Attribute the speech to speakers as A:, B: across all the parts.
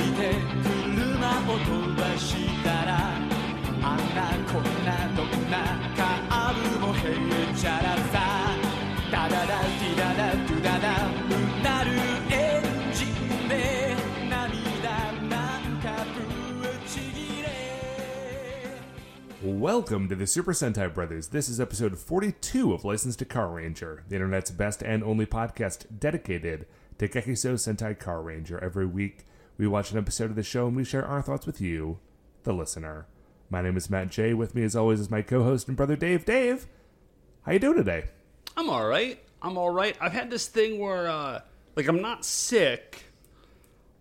A: いて車を飛ばしたらあんなこんなどんなカーブもへっちゃらさ。ダダダディダダドゥダダうなるエンジンで涙なんかぶちぎれ。
B: Welcome to the Super Sentai Brothers. This is episode 42 of License to Car Ranger, the internet's best and only podcast dedicated to Gekiso Sentai Car Ranger. Every week we watch an episode of the show and we share our thoughts with you, the listener. My name is Matt J. With me, as always, is my co-host and brother Dave. Dave, how you doing today?
C: I'm all right. I'm all right. I've had this thing where, uh, like, I'm not sick.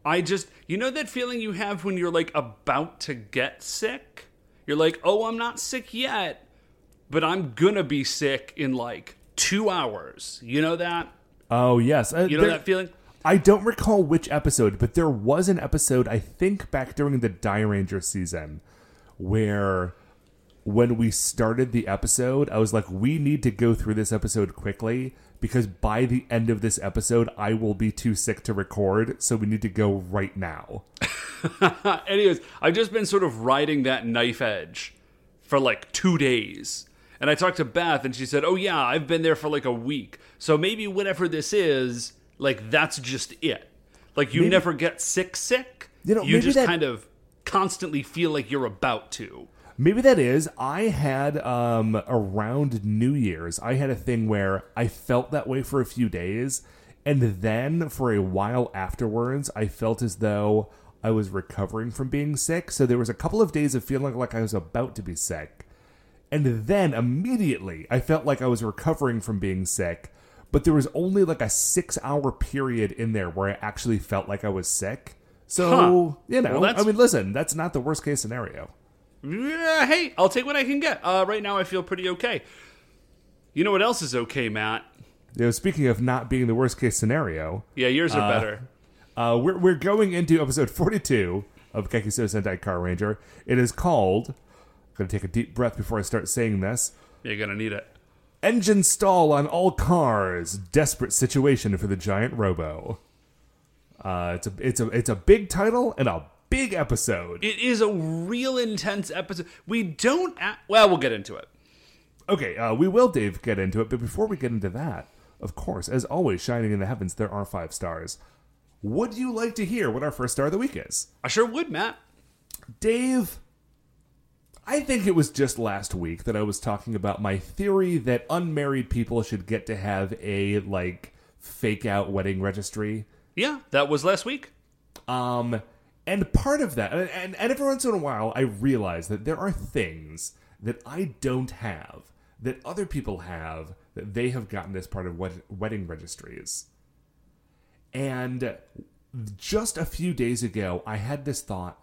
C: I just, you know, that feeling you have when you're like about to get sick. You're like, oh, I'm not sick yet, but I'm gonna be sick in like two hours. You know that?
B: Oh yes, uh,
C: You know
B: there-
C: that feeling?
B: I don't recall which episode, but there was an episode I think back during the Dairanger season where when we started the episode, I was like, we need to go through this episode quickly because by the end of this episode, I will be too sick to record, so we need to go right now.
C: Anyways, I've just been sort of riding that knife edge for like two days. And I talked to Beth, and she said, Oh, yeah, I've been there for like a week. So maybe whatever this is, like, that's just it. Like, you
B: Maybe-
C: never get sick, sick.
B: You know,
C: you just
B: that-
C: kind of constantly feel like you're about to.
B: Maybe that is. I had um around New Year's, I had a thing where I felt that way for a few days, and then for a while afterwards, I felt as though I was recovering from being sick. So there was a couple of days of feeling like I was about to be sick. And then immediately I felt like I was recovering from being sick, but there was only like a 6-hour period in there where I actually felt like I was sick. So,
C: Huh.
B: you know,
C: Well,
B: I mean, listen, that's not the worst case scenario.
C: Yeah, hey, I'll take what I can get. Uh, right now, I feel pretty okay. You know what else is okay, Matt?
B: You know, speaking of not being the worst case scenario,
C: Yeah, yours are
B: Uh,
C: better.
B: uh, we're, we're going into episode 42 of Gekiso Sentai Car Ranger. It is called, I'm going to take a deep breath before I start saying this,
C: You're gonna need it.
B: Engine Stall on All Cars, Desperate Situation for the Giant Robo. Uh, it's, a, it's, a, it's a big title and a big episode.
C: It is a real intense episode. We don't. A- well, we'll get into it.
B: Okay, uh, we will, Dave, get into it, but before we get into that, of course, as always, shining in the heavens, there are five stars. Would you like to hear what our first star of the week is?
C: I sure would, Matt.
B: Dave, I think it was just last week that I was talking about my theory that unmarried people should get to have a like fake out wedding registry.
C: Yeah, that was last week.
B: Um and part of that and, and, and every once in a while I realize that there are things that I don't have that other people have that they have gotten as part of wed- wedding registries. And just a few days ago, I had this thought,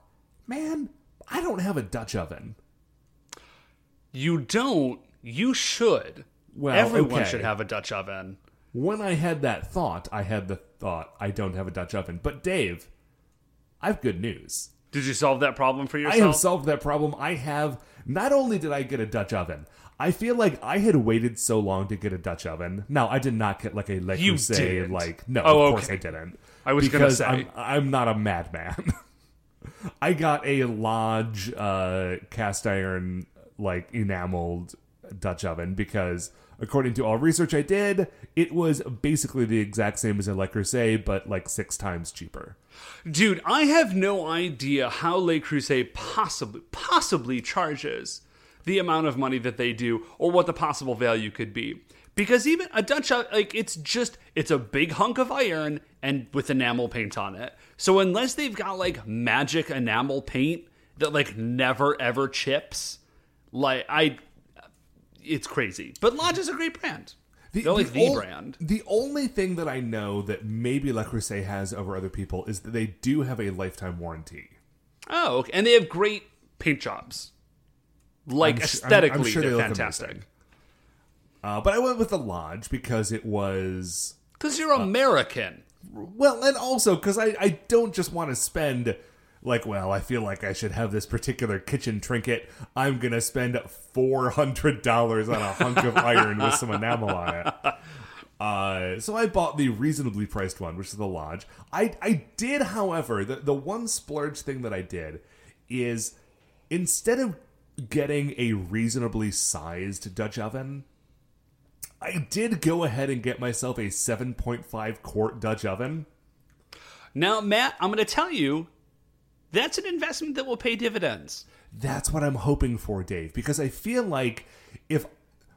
B: man, I don't have a Dutch oven.
C: You don't. You should.
B: Well,
C: Everyone
B: okay.
C: should have a Dutch oven.
B: When I had that thought, I had the thought, I don't have a Dutch oven. But Dave, I have good news.
C: Did you solve that problem for yourself?
B: I have solved that problem. I have, not only did I get a Dutch oven, I feel like I had waited so long to get a Dutch oven. No, I did not get like a Le
C: You say
B: like, no,
C: Oh,
B: of course
C: okay.
B: I didn't.
C: I was gonna
B: because
C: say.
B: I'm, I'm not a madman. I got a Lodge uh, cast iron, like enameled Dutch oven because, according to all research I did, it was basically the exact same as a Le Creuset, but like six times cheaper.
C: Dude, I have no idea how Le Creuset possibly possibly charges the amount of money that they do or what the possible value could be. Because even a Dutch o- like it's just it's a big hunk of iron and with enamel paint on it. So unless they've got like magic enamel paint that like never ever chips, like I it's crazy. But Lodge is a great brand. They're like the
B: ol-
C: brand.
B: The only thing that I know that maybe Le Creuset has over other people is that they do have a lifetime warranty.
C: Oh, okay. and they have great paint jobs. Like
B: I'm su- I'm-
C: aesthetically,
B: I'm sure
C: they're
B: they
C: fantastic.
B: Uh, but I went with the Lodge because it was
C: Because you're American.
B: well, and also because I, I don't just want to spend like, well, I feel like I should have this particular kitchen trinket. I'm gonna spend four hundred dollars on a hunk of iron with some enamel on it. Uh, so I bought the reasonably priced one, which is the Lodge. I I did, however, the the one splurge thing that I did is instead of getting a reasonably sized Dutch oven, I did go ahead and get myself a 7.5 quart Dutch oven.
C: Now, Matt, I'm going to tell you that's an investment that will pay dividends.
B: That's what I'm hoping for, Dave, because I feel like if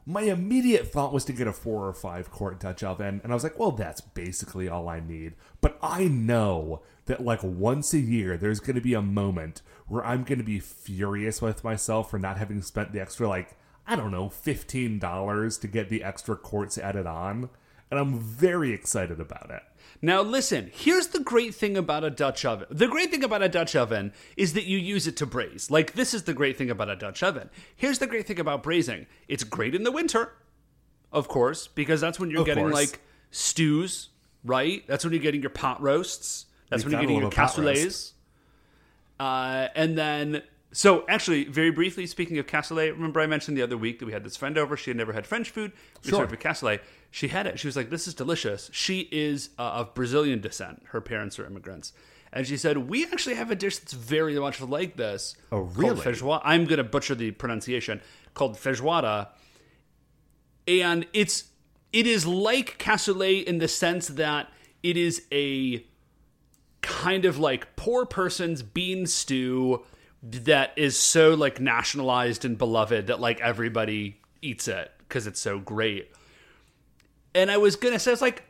B: my immediate thought was to get a four or five quart Dutch oven, and I was like, well, that's basically all I need. But I know that like once a year, there's going to be a moment where I'm going to be furious with myself for not having spent the extra, like, I don't know, $15 to get the extra quarts added on. And I'm very excited about it.
C: Now, listen, here's the great thing about a Dutch oven. The great thing about a Dutch oven is that you use it to braise. Like, this is the great thing about a Dutch oven. Here's the great thing about braising it's great in the winter, of course, because that's when you're
B: Of
C: getting
B: course.
C: like stews, right? That's when you're getting your pot roasts. That's
B: We've
C: when you're getting your cassoulets. Uh, and then, so actually, very briefly, speaking of cassoulet, remember I mentioned the other week that we had this friend over. She had never had French food. We
B: Sure.
C: served her cassoulet. She had it. She was like, "This is delicious." She is uh, of Brazilian descent. Her parents are immigrants, and she said, "We actually have a dish that's very much like this.
B: Oh, really?
C: feijoada. I'm going to butcher the pronunciation. Called feijoada, and it's it is like cassoulet in the sense that it is a kind of like poor person's bean stew that is so like nationalized and beloved that like everybody eats it because it's so great. And I was gonna say, it's like,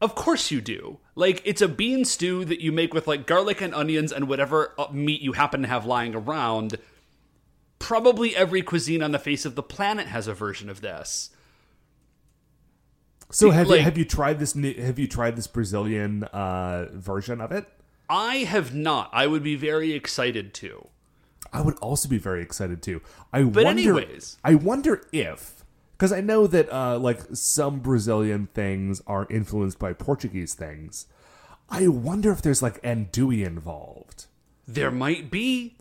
C: of course you do. Like, it's a bean stew that you make with like garlic and onions and whatever uh, meat you happen to have lying around. Probably every cuisine on the face of the planet has a version of this.
B: So have
C: Like-
B: you have you tried this? Have you tried this Brazilian uh, version of it?
C: I have not. I would be very excited to.
B: I would also be very excited too. I
C: But
B: wonder.
C: anyways.
B: I wonder if because I know that uh, like some Brazilian things are influenced by Portuguese things. I wonder if there's like andouille involved.
C: There might be.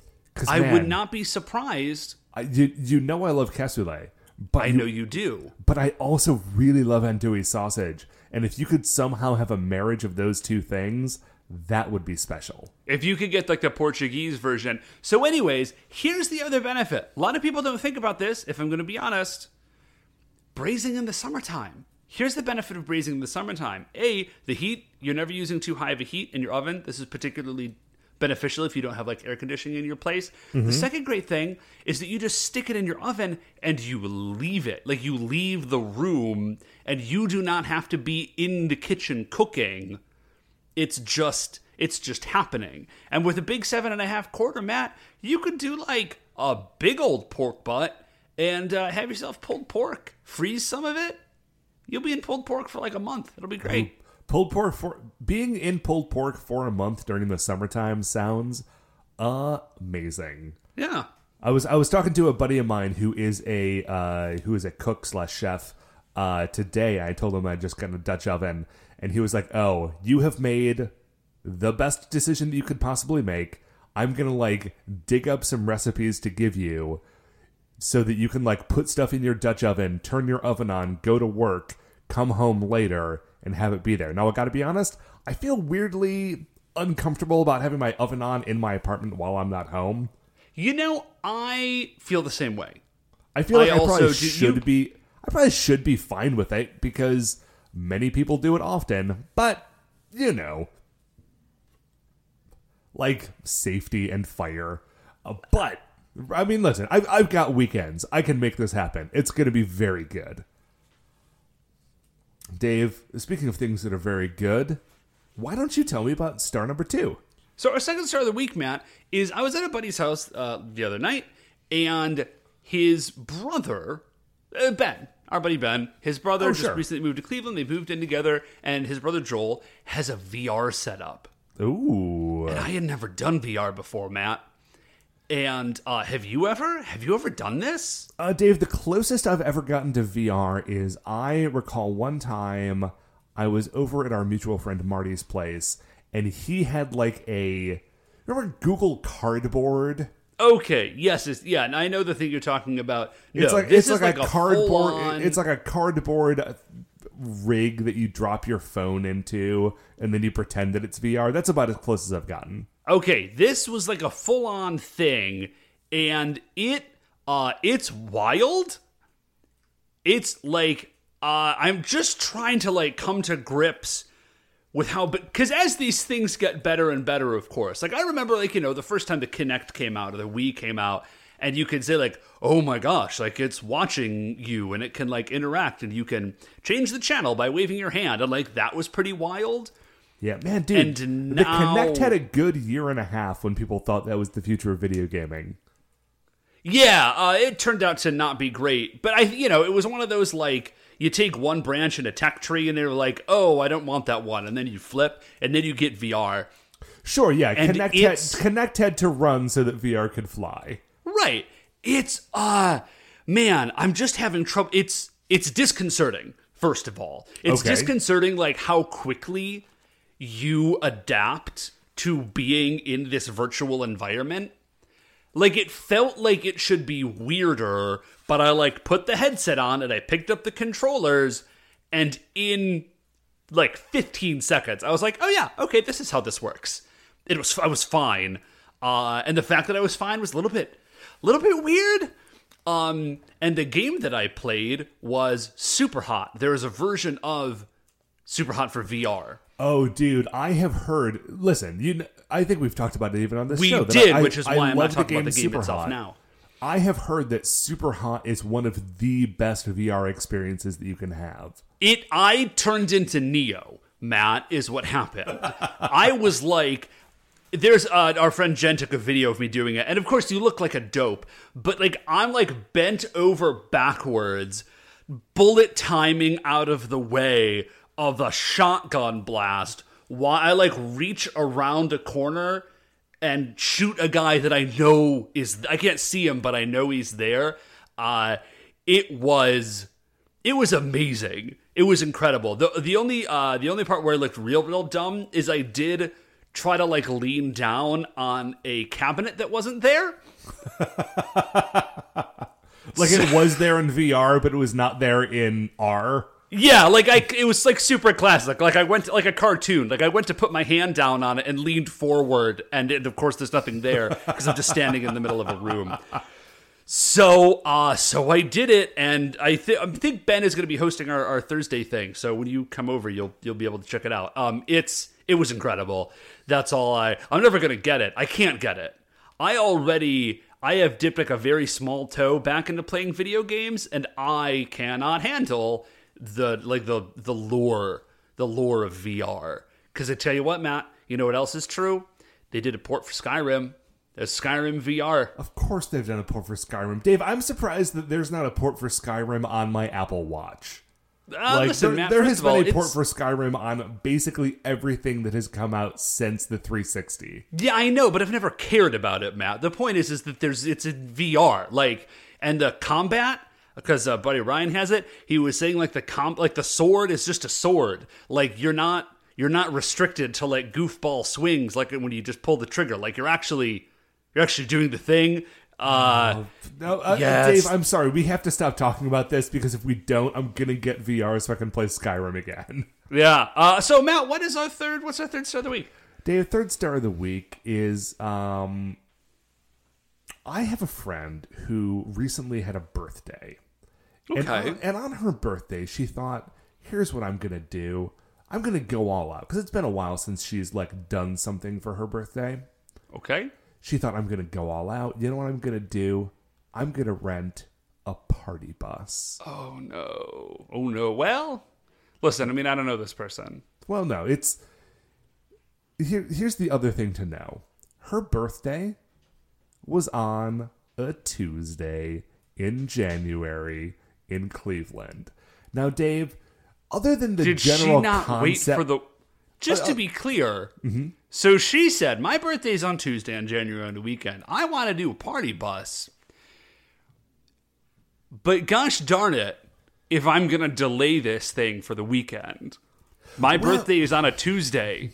C: I would not be surprised.
B: I, you, you know I love cassoulet, but
C: I
B: you-
C: know you do.
B: but I also really love andouille sausage. And if you could somehow have a marriage of those two things, that would be special.
C: If you could get like the Portuguese version. So, anyways, here's the other benefit. A lot of people don't think about this, if I'm going to be honest. Braising in the summertime. Here's the benefit of braising in the summertime. A, the heat, you're never using too high of a heat in your oven. This is particularly beneficial if you don't have like air conditioning in your place. The mm-hmm. second great thing is that you just stick it in your oven and you leave it. Like you leave the room and you do not have to be in the kitchen cooking it's just it's just happening. And with a big seven and a half quarter mat, you could do like a big old pork butt and uh, have yourself pulled pork. Freeze some of it. You'll be in pulled pork for like a month. It'll be great.
B: Pulled pork for being in pulled pork for a month during the summertime sounds amazing.
C: Yeah.
B: I was I was talking to a buddy of mine who is a uh, who is a cook slash chef uh, today. I told him I just got a Dutch oven, and he was like, "Oh, you have made the best decision that you could possibly make. I'm gonna like dig up some recipes to give you, so that you can like put stuff in your Dutch oven, turn your oven on, go to work, come home later, and have it be there." Now I got to be honest, I feel weirdly uncomfortable about having my oven on in my apartment while I'm not home.
C: You know, I feel the same way.
B: I feel like I,
C: also
B: probably
C: do-
B: should
C: you-
B: be. I probably should be fine with it because many people do it often. But you know, like safety and fire. Uh, but I mean, listen, I've I've got weekends. I can make this happen. It's going to be very good. Dave, speaking of things that are very good, why don't you tell me about star number two?
C: So our second star of the week, Matt, is I was at a buddy's house uh, the other night, and his brother, uh, Ben, our buddy Ben, his brother
B: Oh,
C: just
B: sure.
C: recently moved to Cleveland. They moved in together, and his brother Joel has a VR setup.
B: Ooh,
C: And I had never done VR before, Matt. And uh, have you ever? Have you ever done this?
B: Uh, Dave, the closest I've ever gotten to VR is I recall one time I was over at our mutual friend Marty's place, and he had like a remember Google Cardboard.
C: Okay, yes, it's, yeah, and I know the thing you're talking about. No,
B: It's like
C: this
B: it's
C: is
B: like, a, cardboard.
C: full-on-
B: It's like a cardboard rig that you drop your phone into and then you pretend that it's VR. That's about as close as I've gotten.
C: Okay, this was like a full on thing, and it uh it's wild. It's like uh I'm just trying to like come to grips with how because as these things get better and better of course like i remember like you know the first time the kinect came out or the wii came out and you could say like oh my gosh like it's watching you and it can like interact and you can change the channel by waving your hand and like that was pretty wild
B: Yeah, man, dude.
C: And
B: the
C: now-
B: Kinect had a good year and a half when people thought that was the future of video gaming.
C: Yeah, uh, it turned out to not be great, but I, you know, it was one of those like you take one branch in a tech tree and they're like, oh, I don't want that one, and then you flip, and then you get VR.
B: Sure, yeah,
C: And
B: Kinect had,
C: it's-
B: Kinect had to run so that VR could fly.
C: Right? It's uh, man, I'm just having trouble. It's it's disconcerting. First of all, it's
B: Okay.
C: disconcerting like how quickly you adapt to being in this virtual environment. Like it felt like it should be weirder, but I like put the headset on and I picked up the controllers and in like 15 seconds I was like, "Oh yeah, okay, this is how this works." It was I was fine. Uh and the fact that I was fine was a little bit a little bit weird. Um and the game that I played was Super Hot. There is a version of Super Hot for VR.
B: Oh, dude, I have heard. Listen, you. I think we've talked about it even on this
C: We
B: show. that
C: did,
B: I-
C: which is
B: I
C: why I'm
B: love
C: not talking about the game
B: Super
C: itself
B: Hot.
C: now.
B: I have heard that Super Hot is one of the best VR experiences that you can have.
C: It I turned into Neo, Matt, is what happened. I was like there's uh, our friend Jen took a video of me doing it, and of course you look like a dope, but like I'm like bent over backwards, bullet timing out of the way of a shotgun blast while I like reach around a corner and shoot a guy that I know is I can't see him, but I know he's there. Uh, it was it was amazing. It was incredible. The the only uh the only part where I looked real real dumb is I did try to like lean down on a cabinet that wasn't there.
B: Like it was there in VR, but it was not there in R.
C: Yeah, like I it was like super classic. Like I went to, like a cartoon. Like I went to put my hand down on it and leaned forward and, and of course there's nothing there because I'm just standing in the middle of a room. So, uh, so I did it, and I, th- I think Ben is going to be hosting our, our Thursday thing. So when you come over, you'll you'll be able to check it out. Um, it's it was incredible. That's all I. I'm never going to get it. I can't get it. I already I have dipped like a very small toe back into playing video games, and I cannot handle the like the the lore the lore of VR. Because I tell you what, Matt, you know what else is true? They did a port for Skyrim. There's Skyrim VR.
B: Of course, they've done a port for Skyrim. Dave, I'm surprised that there's not a port for Skyrim on my Apple Watch.
C: Uh,
B: Like
C: listen,
B: there,
C: Matt,
B: there has
C: all,
B: been a port for Skyrim on basically everything that has come out since the 360.
C: Yeah, I know, but I've never cared about it, Matt. The point is, is that there's it's in VR, like, and the combat because uh, Buddy Ryan has it. He was saying like the comp, like the sword is just a sword. Like you're not you're not restricted to like goofball swings, like when you just pull the trigger. Like you're actually you're actually doing the thing. Uh,
B: No, uh,
C: Yes.
B: Dave, I'm sorry. We have to stop talking about this because if we don't, I'm gonna get VR so I can play Skyrim again.
C: yeah. Uh, so Matt, what is our third? What's our third star of the week?
B: Dave, third star of the week is um, I have a friend who recently had a birthday. And on, and on her birthday, she thought, "Here's what I'm gonna do. I'm gonna go all out because it's been a while since she's like done something for her birthday."
C: Okay.
B: She thought, "I'm gonna go all out. You know what I'm gonna do? I'm gonna rent a party bus."
C: Oh no. Oh no. Well, listen. I mean, I don't know this person.
B: Well, no, it's here. Here's the other thing to know: her birthday was on a Tuesday in January in Cleveland. Now, Dave, other than the general,
C: Did
B: general
C: she not
B: concept,
C: wait for the? Just to uh, uh, be clear, mm-hmm. so she said, "My birthday's on Tuesday on January on the weekend. I want to do a party bus, but gosh darn it, if I'm gonna delay this thing for the weekend, my birthday is on a Tuesday.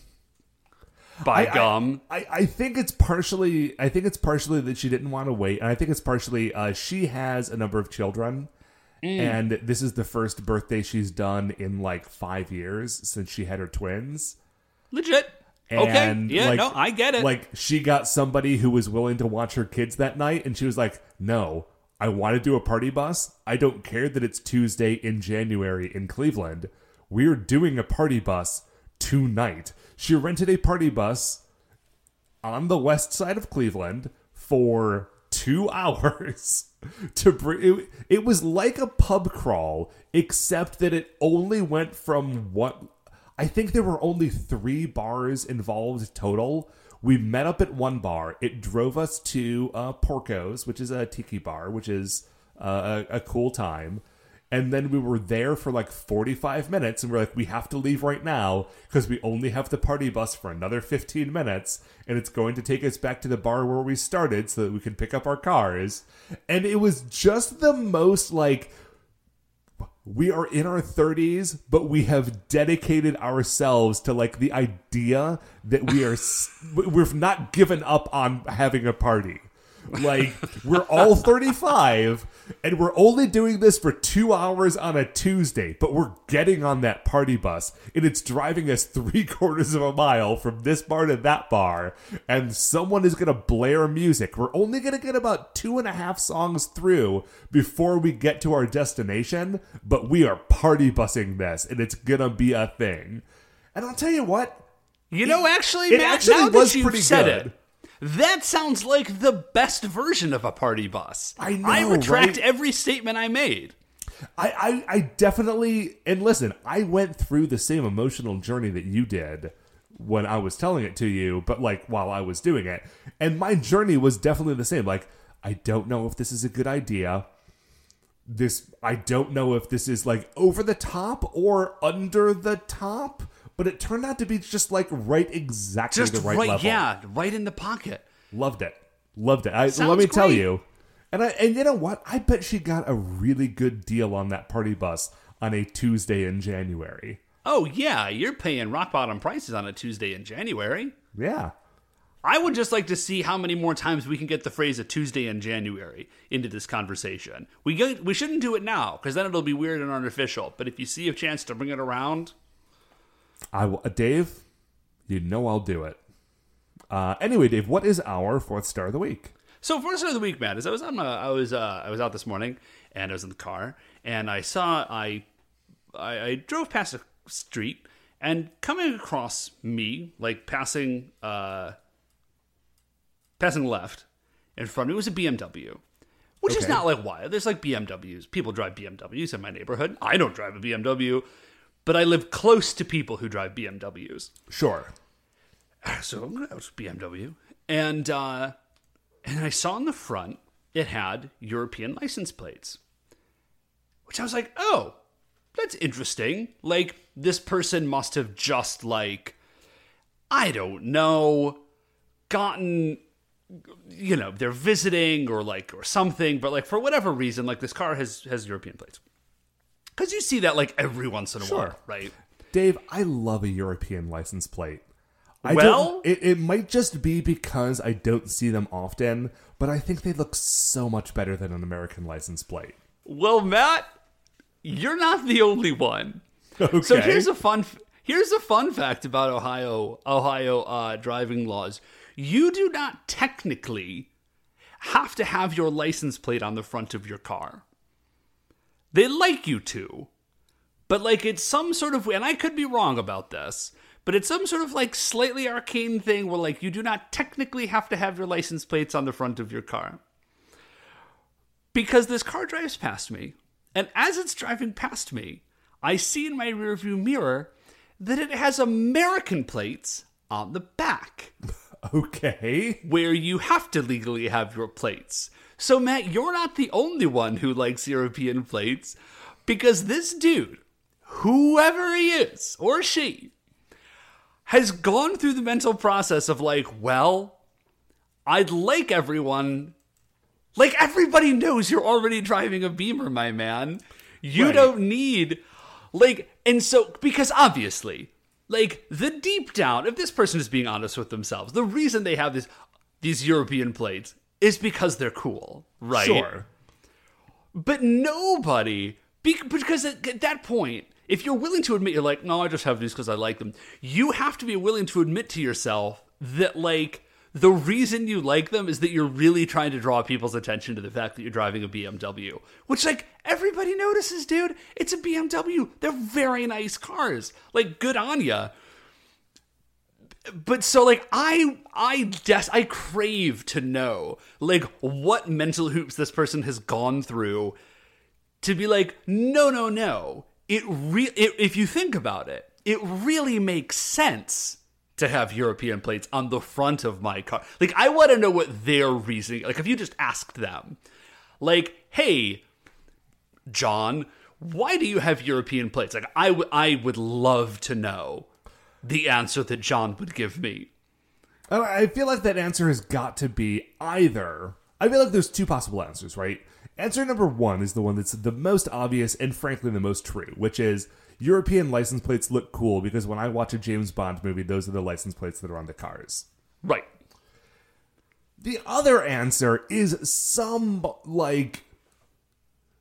C: By
B: I- I-
C: gum,
B: I, I think it's partially. I think it's partially that she didn't want to wait, and I think it's partially uh, she has a number of children, Mm. And this is the first birthday she's done in like five years since she had her twins.
C: Legit. okay. Yeah,
B: like-
C: no, I get it.
B: Like she got somebody who was willing to watch her kids that night, and she was like, "No, I want to do a party bus. I don't care that it's Tuesday in January in Cleveland. We're doing a party bus tonight." She rented a party bus on the west side of Cleveland for two hours to bring it, it was like a pub crawl except that it only went from what i think there were only three bars involved total. We met up at one bar. It drove us to uh, porco's which is a tiki bar which is uh, a, a cool time and then we were there for like 45 minutes and we're like we have to leave right now because we only have the party bus for another 15 minutes and it's going to take us back to the bar where we started so that we can pick up our cars and it was just the most like we are in our 30s but we have dedicated ourselves to like the idea that we are we've not given up on having a party like we're all 35 and we're only doing this for two hours on a tuesday but we're getting on that party bus and it's driving us three quarters of a mile from this bar to that bar and someone is going to blare music we're only going to get about two and a half songs through before we get to our destination but we are party busing this and it's going to be a thing and i'll tell you what
C: You know, actually,
B: it
C: Matt,
B: actually was pretty good.
C: it, that sounds like the best version of a party bus.
B: I know,
C: I retract
B: right?
C: every statement I made.
B: I, I, I definitely and listen, I went through the same emotional journey that you did when I was telling it to you, but like while I was doing it. And my journey was definitely the same. Like, I don't know if this is a good idea. This I don't know if this is like over the top or under the top, but it turned out to be just like right exactly
C: Just
B: the right,
C: right,
B: level.
C: yeah, right in the pocket.
B: Loved it. Loved it. I, let me tell you. And I and you know what? I bet she got a really good deal on that party bus on a Tuesday in January.
C: Oh yeah, you're paying rock bottom prices on a Tuesday in January.
B: Yeah.
C: I would just like to see how many more times we can get the phrase "a Tuesday in January" into this conversation. We get, we shouldn't do it now because then it'll be weird and artificial. But if you see a chance to bring it around,
B: I will, uh, Dave, you know I'll do it. Uh, anyway, Dave, what is our fourth star of the week?
C: So fourth star of the week, Matt, is I was on my, I was uh, I was out this morning and I was in the car and I saw I I, I drove past a street and coming across me, like passing uh passing left in front of me was a BMW. Which is not like why. There's like BMWs. People drive BMWs in my neighborhood. I don't drive a BMW, but I live close to people who drive BMWs.
B: Sure.
C: So I'm gonna go BMW, and uh, and I saw in the front it had European license plates, which I was like, oh, that's interesting. Like this person must have just like, I don't know, gotten, you know, they're visiting or like or something, but like for whatever reason, like this car has has European plates. Because you see that like every once in a
B: Sure.
C: while, right?
B: Dave, I love a European license plate. I
C: Well-
B: it, it might just be because I don't see them often, but I think they look so much better than an American license plate.
C: Well, Matt, you're not the only one.
B: Okay.
C: So here's a fun here's a fun fact about Ohio Ohio uh, driving laws. You do not technically have to have your license plate on the front of your car. They like you to, but like it's some sort of and I could be wrong about this, but it's some sort of like slightly arcane thing where like you do not technically have to have your license plates on the front of your car because this car drives past me, and as it's driving past me, I see in my rearview mirror that it has American plates on the back,
B: Okay.
C: where you have to legally have your plates. So, Matt, you're not the only one who likes European plates, because this dude, whoever he is or she, has gone through the mental process of like, well, I'd like everyone like everybody knows you're already driving a Beamer, my man. You
B: Right.
C: don't need like and so because obviously, like the deep down, if this person is being honest with themselves, the reason they have this these European plates is because they're cool, right?
B: Sure.
C: But nobody, because at, at that point, if you're willing to admit you're like, no, I just have these because I like them, you have to be willing to admit to yourself that like the reason you like them is that you're really trying to draw people's attention to the fact that you're driving a BMW, which like everybody notices, dude. It's a BMW. They're very nice cars. Like good on ya. But so like I I des- I crave to know like what mental hoops this person has gone through to be like no no no it re- it, if you think about it it really makes sense to have European plates on the front of my car. Like, I want to know what their reasoning. Like, if you just asked them, like, "Hey, John, why do you have European plates?" Like, I, w- I would love to know the answer that John would give me.
B: Uh, I feel like that answer has got to be either. I feel like there's two possible answers, right? Answer number one is the one that's the most obvious and frankly the most true, which is European license plates look cool because when I watch a James Bond movie, those are the license plates that are on the cars.
C: Right.
B: The other answer is some like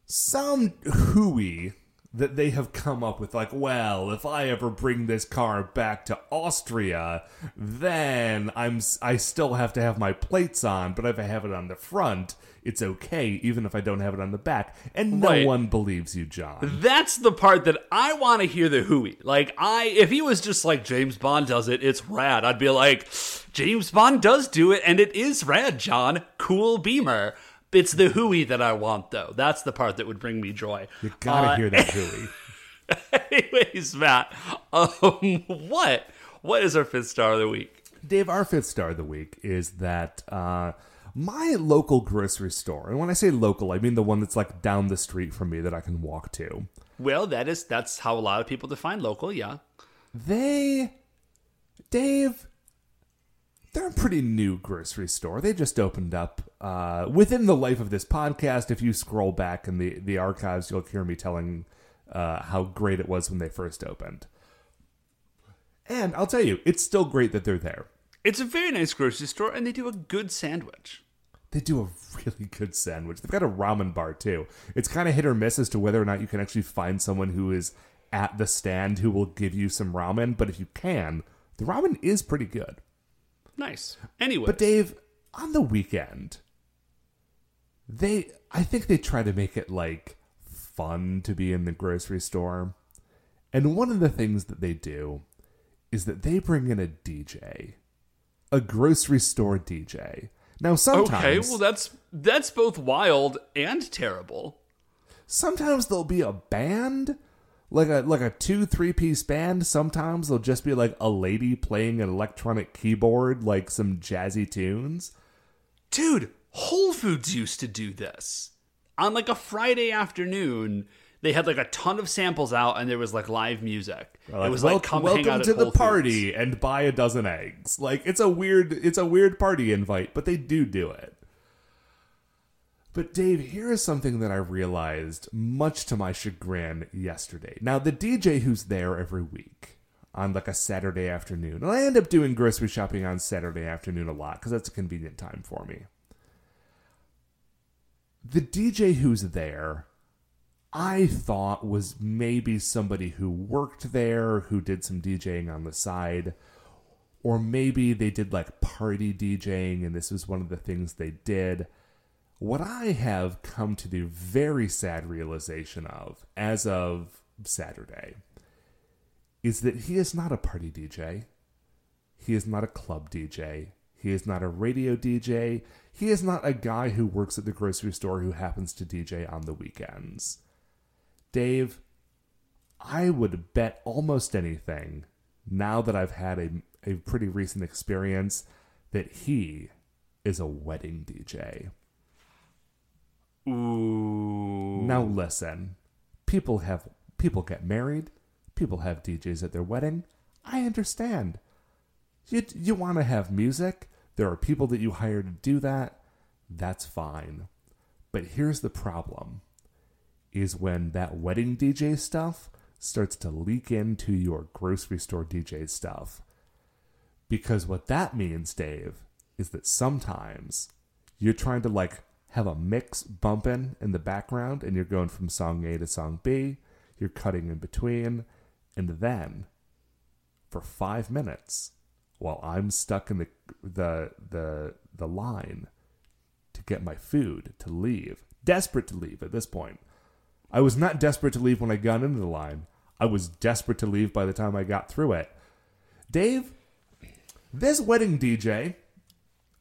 B: some hooey that they have come up with like well if i ever bring this car back to austria then i'm i still have to have my plates on but if i have it on the front it's okay even if i don't have it on the back and no
C: Right.
B: one believes you john
C: That's the part that I want to hear the hooey. Like I if he was just like James Bond does it, it's rad. I'd be like James Bond does do it and it is rad, John. Cool beamer. It's the hooey that I want though. That's the part that would bring me joy.
B: you gotta
C: Uh,
B: hear that hooey
C: Anyways, Matt, um, what what is our fifth star of the week?
B: Dave, our fifth star of the week is that uh, my local grocery store, and when I say local, I mean the one that's like down the street from me that I can walk to.
C: Well, that is that's how a lot of people define local. Yeah,
B: They, Dave, they're a pretty new grocery store. They just opened up uh, within the life of this podcast. If you scroll back in the the archives, you'll hear me telling uh, how great it was when they first opened. And I'll tell you, it's still great that they're there.
C: it's a very nice grocery store, and they do a good sandwich.
B: They do a really good sandwich. They've got a ramen bar too. It's kind of hit or miss as to whether or not you can actually find someone who is at the stand who will give you some ramen. But if you can, the ramen is pretty good.
C: Nice. Anyway,
B: But Dave, on the weekend, they I think they try to make it like fun to be in the grocery store. And one of the things that they do is that they bring in a DJ. A grocery store DJ. Now sometimes
C: okay, well that's that's both wild and terrible.
B: sometimes there'll be a band like a like a two three piece band sometimes there'll just be like a lady playing an electronic keyboard like some jazzy tunes
C: Dude, Whole Foods used to do this. On like a Friday afternoon, they had like a ton of samples out and there was like live music.
B: Like,
C: it was like come hang
B: welcome
C: out
B: to the
C: Whole
B: party
C: Foods.
B: and buy a dozen eggs like it's a weird it's a weird party invite but they do do it but Dave, here is something that I realized, much to my chagrin, yesterday. Now, the DJ who's there every week on like a Saturday afternoon, and I end up doing grocery shopping on Saturday afternoon a lot because that's a convenient time for me. The DJ who's there, I thought was maybe somebody who worked there, who did some DJing on the side, or maybe they did like party DJing and this was one of the things they did. What I have come to the very sad realization of as of Saturday is that he is not a party DJ. He is not a club DJ. He is not a radio DJ. He is not a guy who works at the grocery store who happens to DJ on the weekends. Dave, I would bet almost anything, now that I've had a, a pretty recent experience, that he is a wedding DJ.
C: Ooh.
B: Now listen, people have people get married, people have DJs at their wedding. I understand. You you want to have music? There are people that you hire to do that. That's fine. But here's the problem is when that wedding DJ stuff starts to leak into your grocery store DJ stuff. Because what that means, Dave, is that sometimes you're trying to like have a mix bumping in the background, and you're going from song A to song B. You're cutting in between, and then for five minutes, while I'm stuck in the the the the line to get my food to leave, desperate to leave at this point. I was not desperate to leave when I got into the line. I was desperate to leave by the time I got through it. Dave, this wedding DJ,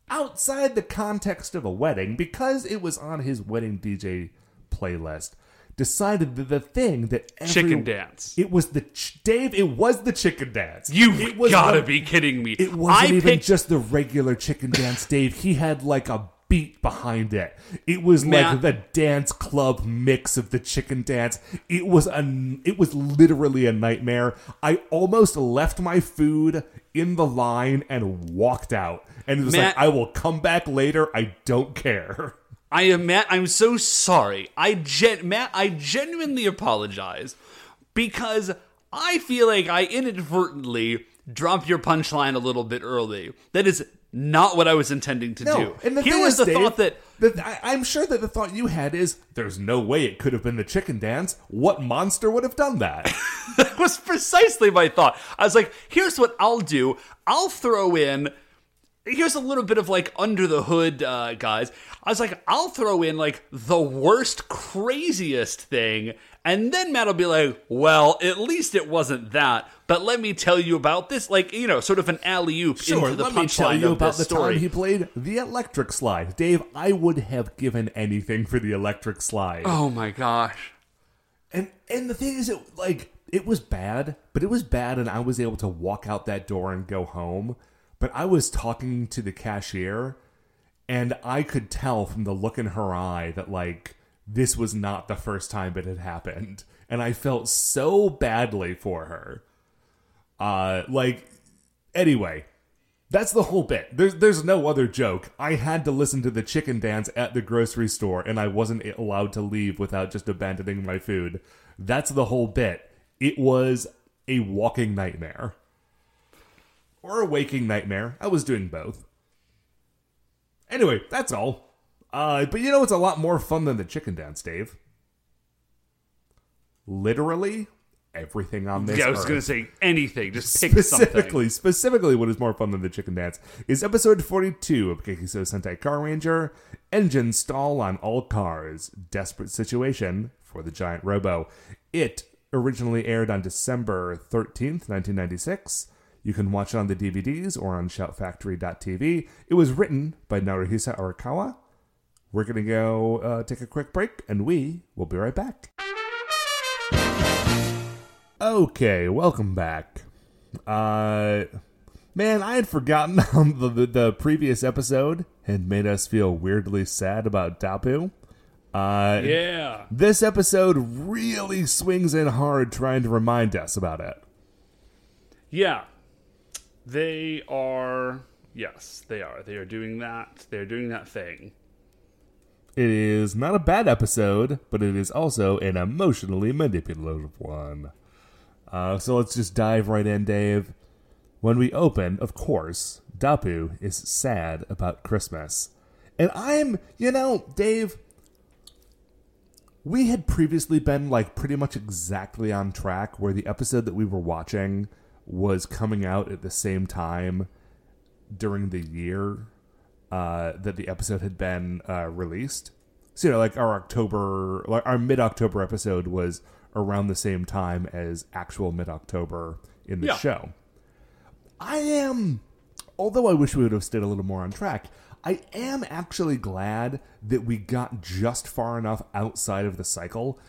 B: outside the context of a wedding, because it was on his wedding DJ playlist, decided that the thing that every,
C: Chicken dance.
B: It was the ch- Dave. It was the chicken dance.
C: You gotta
B: one-
C: be kidding me.
B: It wasn't
C: I
B: even
C: picked
B: just the regular chicken dance, Dave. He had like a beat behind it. It was
C: Matt-
B: like the dance club mix of the chicken dance. It was a it was literally a nightmare. I almost left my food in the line and walked out. And it was
C: Matt-
B: like I will come back later. I don't care.
C: I am Matt. I'm so sorry. I gen- Matt. I genuinely apologize because I feel like I inadvertently dropped your punchline a little bit early. That is not what I was intending to do.
B: and the
C: Here was the
B: Dave,
C: thought that
B: that I, I'm sure that the thought you had is there's no way it could have been the chicken dance. What monster would have done that?
C: that was precisely my thought. I was like, here's what I'll do. I'll throw in. Here's a little bit of like under the hood, uh, guys. I was like, I'll throw in like the worst, craziest thing, and then Matt will be like, well, at least it wasn't that. But let me tell you about this, like you know, sort of an alley oop
B: Sure,
C: into the
B: let me tell
C: punchline
B: you about the
C: story.
B: time he played the electric slide. Dave, I would have given anything for the electric slide.
C: oh my gosh!
B: And and the thing is, it like it was bad, but it was bad, and I was able to walk out that door and go home. But I was talking to the cashier, and I could tell from the look in her eye that like this was not the first time it had happened, and I felt so badly for her. Uh, like anyway, that's the whole bit. There's there's no other joke. I had to listen to the chicken dance at the grocery store, and I wasn't allowed to leave without just abandoning my food. That's the whole bit. It was a walking nightmare. Or a waking nightmare. I was doing both. Anyway, that's all. Uh, but you know it's a lot more fun than the chicken dance, Dave? Literally everything on this
C: Yeah, I was gonna say anything. Just pick something.
B: specifically, specifically, what is more fun than the chicken dance is episode 42 of Gekiso Sentai Car Ranger Engine Stall on All Cars Desperate Situation for the Giant Robo. It originally aired on December 13th, 1996. You can watch it on the DVDs or on shoutfactory.tv. It was written by Naruhisa Arakawa. We're going to go uh, take a quick break, and we will be right back. Okay, welcome back. Uh, man, I had forgotten how the, the, the previous episode had made us feel weirdly sad about Dappu. Uh,
C: Yeah.
B: This episode really swings in hard trying to remind us about it.
C: Yeah. They are yes, they are. They are doing that. They're doing that thing.
B: It is not a bad episode, but it is also an emotionally manipulative one. Uh, so let's just dive right in, Dave. When we open, of course, Dappu is sad about Christmas. And I'm, you know, Dave, we had previously been like pretty much exactly on track where the episode that we were watching was coming out at the same time during the year uh, that the episode had been uh, released. So you know, like our October, like our mid October episode was around the same time as actual mid October in the
C: Yeah.
B: show. I am, although I wish we would have stayed a little more on track. I am actually glad that we got just far enough outside of the cycle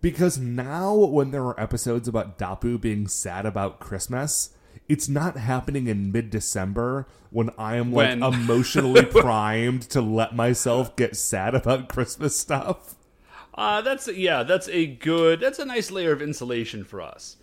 B: because now when there are episodes about Dappu being sad about Christmas, it's not happening in mid December when I am like
C: When-
B: emotionally primed to let myself get sad about Christmas stuff.
C: Uh that's yeah, that's a good that's a nice layer of insulation for us.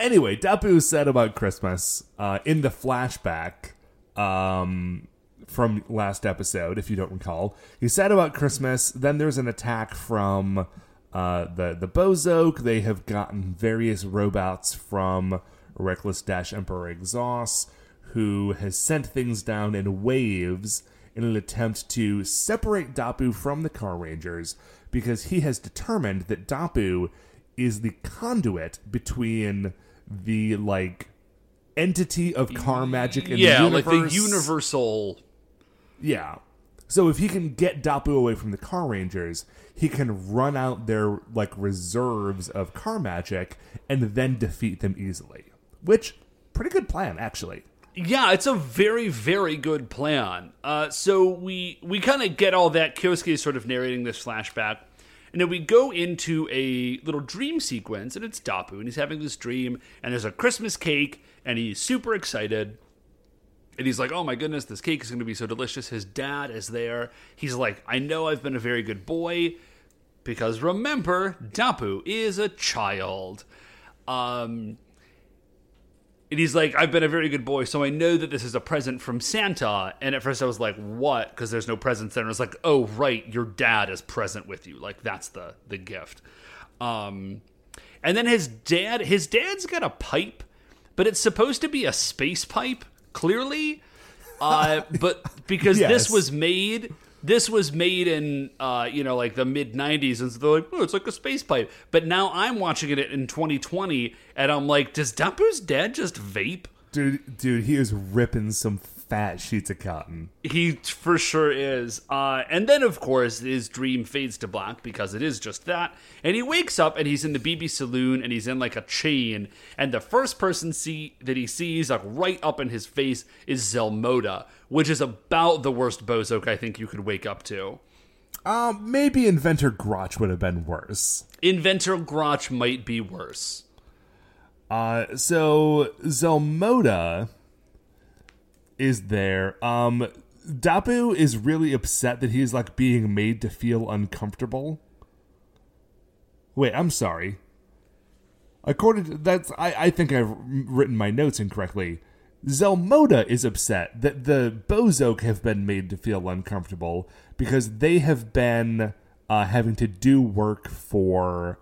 B: Anyway, Dappu said about Christmas uh, in the flashback um, from last episode, if you don't recall. He said about Christmas. Then there's an attack from uh, the the Bowzock. They have gotten various robots from Reckless Dash Emperor Exhaust, who has sent things down in waves. in an attempt to separate Dappu from the Car Rangers because he has determined that Dappu is the conduit between the like entity of car magic in
C: yeah,
B: the
C: like the universal.
B: Yeah. So if he can get Dappu away from the Car Rangers, he can run out their like reserves of car magic and then defeat them easily. Which pretty good plan actually.
C: Yeah, it's a very, very good plan. Uh, so we we kind of get all that. Kyosuke is sort of narrating this flashback, and then we go into a little dream sequence, and it's Dappu, and he's having this dream, and there's a Christmas cake, and he's super excited. And he's like, oh my goodness, this cake is going to be so delicious. His dad is there. He's like, I know I've been a very good boy. Because remember, Dappu is a child. Um, and he's like, I've been a very good boy, so I know that this is a present from Santa. And at first I was like, what? Because there's no presents there. And I was like, oh, right, your dad is present with you. Like, that's the, the gift. Um, and then his dad, his dad's got a pipe, but it's supposed to be a space pipe, clearly. Uh, but because
B: Yes.
C: this was made this was made in uh, you know like the mid 90s and so they're like oh it's like a space pipe but now i'm watching it in 2020 and i'm like does Dappu's dad just vape
B: Dude dude, he is ripping some fat sheets of cotton.
C: he for sure is uh, and then of course his dream fades to black because it is just that and he wakes up and he's in the bb saloon and he's in like a chain and the first person see that he sees like right up in his face is zelmoda which is about the worst Bowzock i think you could wake up to
B: Um, maybe Inventor Grotch would have been worse.
C: Inventor Grotch might be worse.
B: Uh, so Zelmoda is there. Um, Dappu is really upset that he's like being made to feel uncomfortable. Wait, I'm sorry. According to that's, I, I think I've written my notes incorrectly. Zelmoda is upset that the Bowzock have been made to feel uncomfortable because they have been uh, having to do work for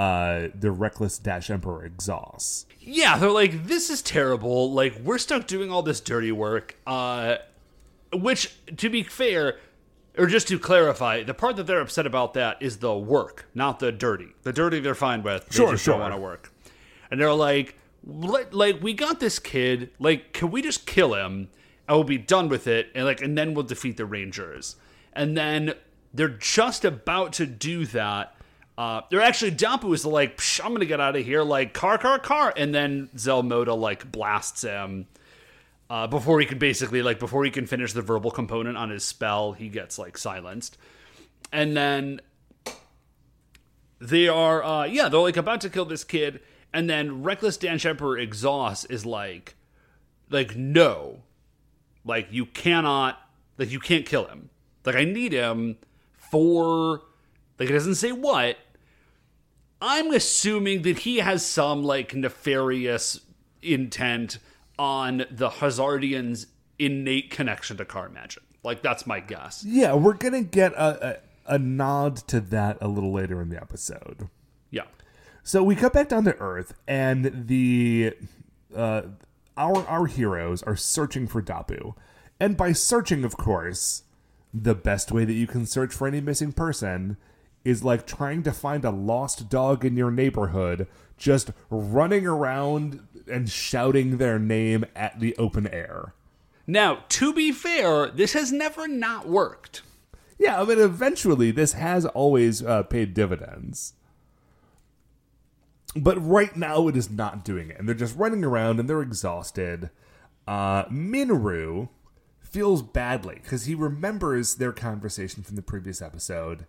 B: uh, the Reckless Dash Emperor Exhaust.
C: Yeah, they're like, this is terrible. Like, we're stuck doing all this dirty work. Uh, which, to be fair, or just to clarify, the part that they're upset about that is the work, not the dirty. The dirty they're fine with. They
B: Sure,
C: just
B: sure.
C: don't want to work. And they're like, like, we got this kid. Like, can we just kill him and we'll be done with it? And like, and then we'll defeat the Rangers. And then they're just about to do that. Uh, they're actually Dappu is like, Psh, I'm gonna get out of here, like car, car, car, and then Zelmoda like blasts him uh, before he can basically like before he can finish the verbal component on his spell, he gets like silenced, and then they are uh, yeah they're like about to kill this kid, and then Reckless Dash Emperor Exhaust is like like no, like you cannot like you can't kill him. Like I need him for like it doesn't say what. I'm assuming that he has some like nefarious intent on the Hazardians' innate connection to car magic. Like that's my guess.
B: Yeah, we're gonna get a, a, a nod to that a little later in the episode.
C: Yeah.
B: So we cut back down to Earth, and the uh, our our heroes are searching for Dappu, and by searching, of course, the best way that you can search for any missing person is like trying to find a lost dog in your neighborhood, just running around and shouting their name at the open air.
C: Now, to be fair, this has never not worked.
B: Yeah, I mean, eventually this has always uh, paid dividends. But right now it is not doing it. And they're just running around and they're exhausted. Uh, Minoru feels badly because he remembers their conversation from the previous episode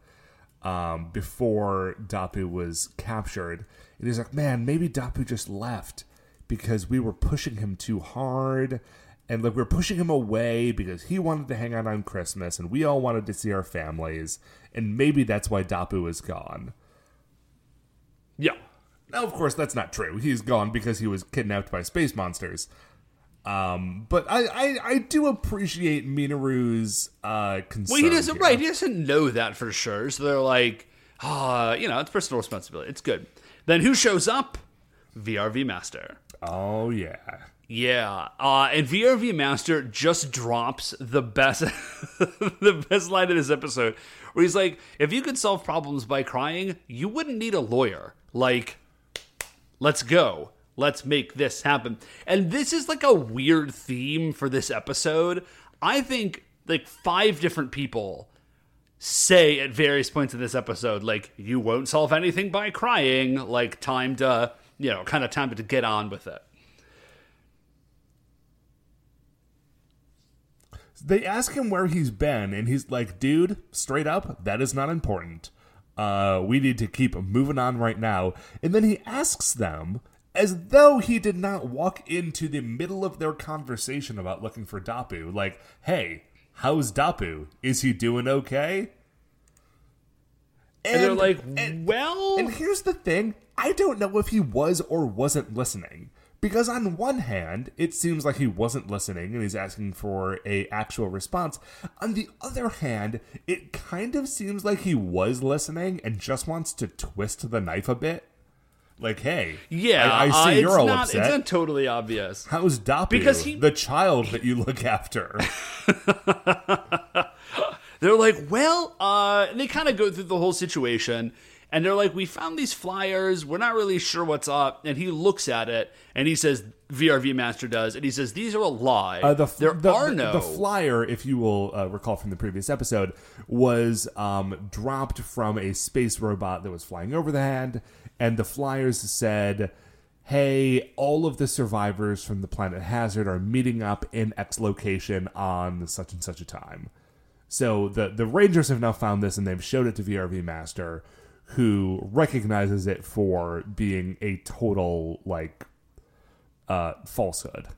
B: um, before Dappu was captured. And he's like, man, maybe Dappu just left because we were pushing him too hard. And like we were pushing him away because he wanted to hang out on Christmas and we all wanted to see our families. And maybe that's why Dappu is gone.
C: Yeah.
B: Now, of course, that's not true. He's gone because he was kidnapped by space monsters. Um, but I, I, I do appreciate Minoru's uh, concern.
C: Well, he doesn't.
B: here.
C: Right, he doesn't know that for sure. So they're like, ah, you know, it's personal responsibility. It's good. Then who shows up? VRV Master.
B: Oh yeah.
C: Yeah, uh, and VRV Master just drops the best, the best line in this episode, where he's like, "If you could solve problems by crying, you wouldn't need a lawyer. Like, let's go, let's make this happen." And this is like a weird theme for this episode. I think like five different people say at various points in this episode, like, "You won't solve anything by crying." Like, time to, you know, kind of time to get on with it.
B: They ask him where he's been, and he's like, dude, straight up, that is not important. Uh, we need to keep moving on right now. And then he asks them, as though he did not walk into the middle of their conversation about looking for Dappu, like, hey, how's Dappu? Is he doing okay?
C: And, they're like,
B: and-
C: well,
B: And here's the thing I don't know if he was or wasn't listening. Because on one hand, it seems like he wasn't listening and he's asking for a actual response. On the other hand, it kind of seems like he was listening and just wants to twist the knife a bit. Like, hey,
C: yeah,
B: I, I see
C: uh,
B: you're all
C: not,
B: upset.
C: It's not totally obvious.
B: How's Dappu,
C: Because he-
B: the child that you look after?
C: They're like, well, uh, they kind of go through the whole situation, and they're like, we found these flyers. We're not really sure what's up. And he looks at it, and he says, VRV Master does, and he says, these are a lie.
B: Uh, the,
C: there
B: the,
C: are no.
B: the flyer, if you will uh, recall from the previous episode, was um, dropped from a space robot that was flying over the hand, and the flyers said, "Hey, all of the survivors from the planet Hazard are meeting up in X location on such and such a time." So the the Rangers have now found this, and they've showed it to VRV Master, who recognizes it for being a total like uh, falsehood.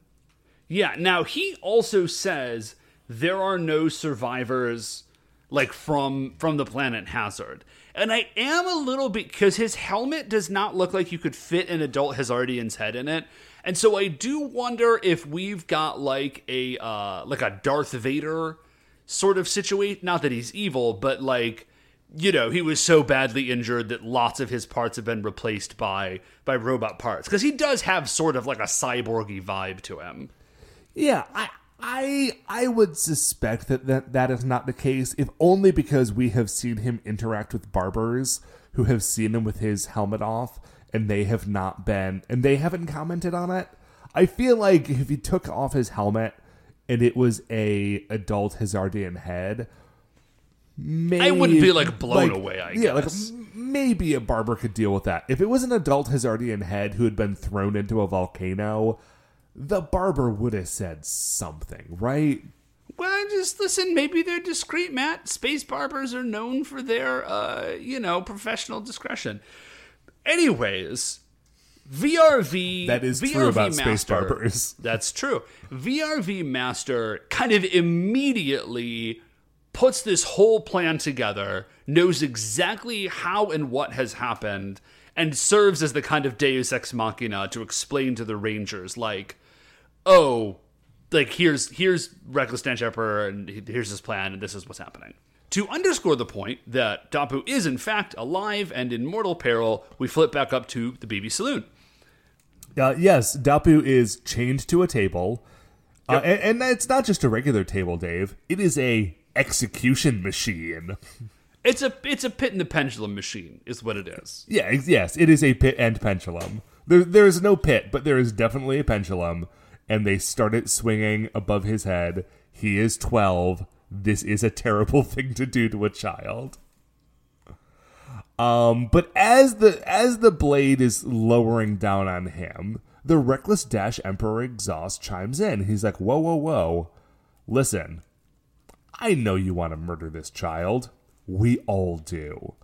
C: Yeah. Now he also says there are no survivors like from from the planet Hazard. And I am a little bit because his helmet does not look like you could fit an adult Hazardian's head in it. And so I do wonder if we've got like a uh like a Darth Vader sort of situation. Not that he's evil, but like you know, he was so badly injured that lots of his parts have been replaced by by robot parts because he does have sort of like a cyborgy vibe to him.
B: Yeah, I I I would suspect that, that that is not the case, if only because we have seen him interact with barbers who have seen him with his helmet off, and they have not been and they haven't commented on it. I feel like if he took off his helmet and it was a adult Hazardian head, maybe
C: I wouldn't be, like, blown away, I
B: yeah,
C: guess.
B: like maybe a barber could deal with that. If it was an adult Hazardian head who had been thrown into a volcano, the barber would have said something, right?
C: Well, just listen. Maybe they're discreet, Matt. Space barbers are known for their, uh, you know, professional discretion. Anyways, VRV.
B: That is
C: VRV
B: true about
C: Master,
B: space barbers.
C: That's true. VRV Master kind of immediately puts this whole plan together, knows exactly how and what has happened, and serves as the kind of Deus Ex Machina to explain to the Rangers, like, oh, like here's here's Reckless Stench Emperor, and here's his plan, and this is what's happening. To underscore the point that Dappu is in fact alive and in mortal peril, we flip back up to the BB Saloon.
B: Uh, yes, Dappu is chained to a table, uh,
C: Yep.
B: and, and it's not just a regular table, Dave. It is a execution machine.
C: It's a it's a pit and the pendulum machine, is what it is.
B: Yeah, yes, it is a pit and pendulum. There, there is no pit, but there is definitely a pendulum, and they start it swinging above his head. He is twelve. This is a terrible thing to do to a child. Um, but as the as the blade is lowering down on him, the reckless dash emperor exhaust chimes in. He's like, "Whoa, whoa, whoa! Listen, I know you want to murder this child. We all do,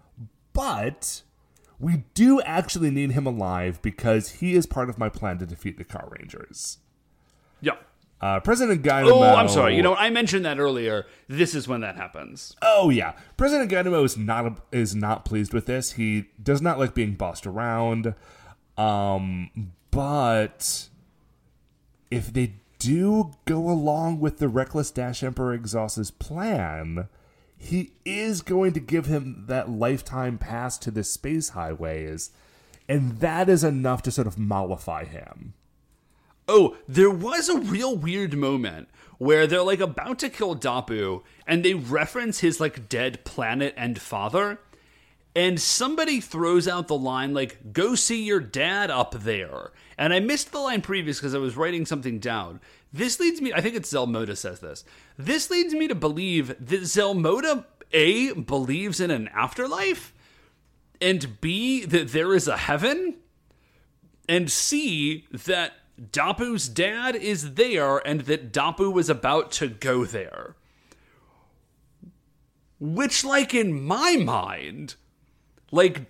B: but we do actually need him alive because he is part of my plan to defeat the Car Rangers."
C: Yeah.
B: Uh, President Dynamo.
C: Oh, I'm sorry. You know, I mentioned that earlier. This is when that happens.
B: Oh yeah, President Dynamo is not is not pleased with this. He does not like being bossed around. Um, but if they do go along with the reckless Dash Emperor Exhaust's plan, he is going to give him that lifetime pass to the space highways, and that is enough to sort of mollify him.
C: Oh, there was a real weird moment where they're like about to kill Dappu and they reference his like dead planet and father. And somebody throws out the line like, go see your dad up there. And I missed the line previous because I was writing something down. This leads me, I think it's Zelmoda says this. This leads me to believe that Zelmoda, A, believes in an afterlife, and B, that there is a heaven, and C, that Dappu's dad is there and that Dappu was about to go there. Which, like, in my mind, like,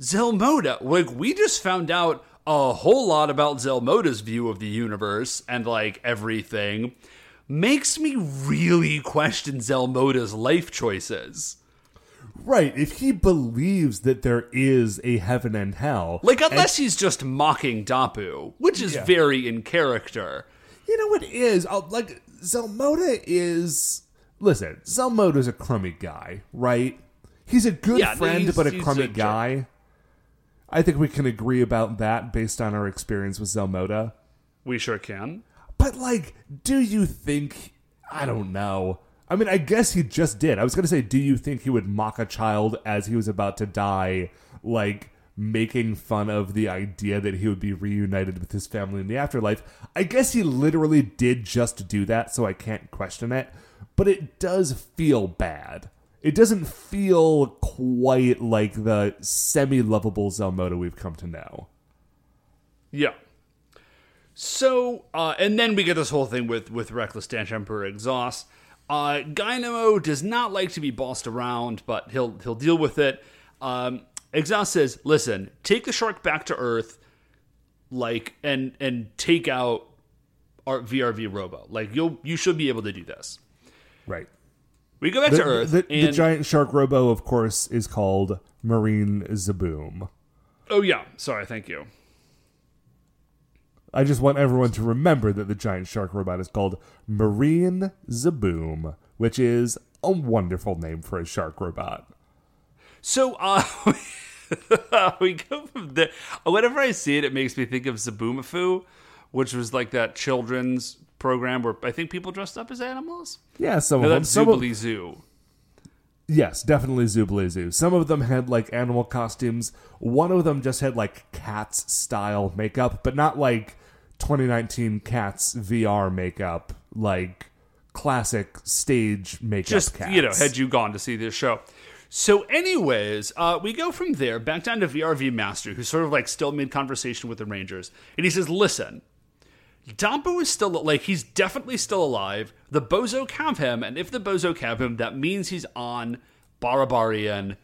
C: Zelmoda, like, we just found out a whole lot about Zelmoda's view of the universe and, like, everything. Makes me really question Zelmoda's life choices.
B: Right. If he believes that there is a heaven and hell.
C: Like, unless he's just mocking Dappu, which is
B: Yeah.
C: very in character.
B: You know what is? Uh, like, Zelmoda is. Listen, Zelmoda's a crummy guy, right? He's a good
C: Yeah,
B: friend, but a crummy
C: a jerk.
B: guy. I think we can agree about that based on our experience with Zelmoda.
C: We sure can.
B: But, like, do you think. I don't know. I mean, I guess he just did. I was going to say, do you think he would mock a child as he was about to die, like making fun of the idea that he would be reunited with his family in the afterlife? I guess he literally did just do that, so I can't question it. But it does feel bad. It doesn't feel quite like the semi lovable Zelmoda we've come to know.
C: Yeah. So, uh, and then we get this whole thing with with reckless Dash Emperor exhaust. Uh, Dynamo does not like to be bossed around, but he'll he'll deal with it. Um, exhaust says, "Listen, take the shark back to Earth, like, and and take out our VRV Robo. Like, you'll you should be able to do this."
B: Right.
C: We go back
B: The,
C: to Earth,
B: the, the
C: and
B: giant shark robo, of course, is called Marine Zaboom.
C: oh yeah, sorry, thank you.
B: I just want everyone to remember that the giant shark robot is called Marine Zaboom, which is a wonderful name for a shark robot.
C: So uh, we go from there. Whenever I see it, it makes me think of Zaboomafoo, which was like that children's program where I think people dressed up as animals.
B: Yeah, some
C: No,
B: of them.
C: that's Zoo.
B: yes, definitely Zoobilee Zoo. Some of them had like animal costumes. One of them just had like cats style makeup, but not like 2019 cats VR makeup, like classic stage makeup.
C: Just
B: cats.
C: you know, had you gone to see this show. So, anyways, uh, we go from there back down to VRV Master, who's sort of like still mid conversation with the Rangers, and he says, "Listen, Dappu is still like he's definitely still alive. The Bozo have him, and if the Bozo have him, that means he's on Barabarian,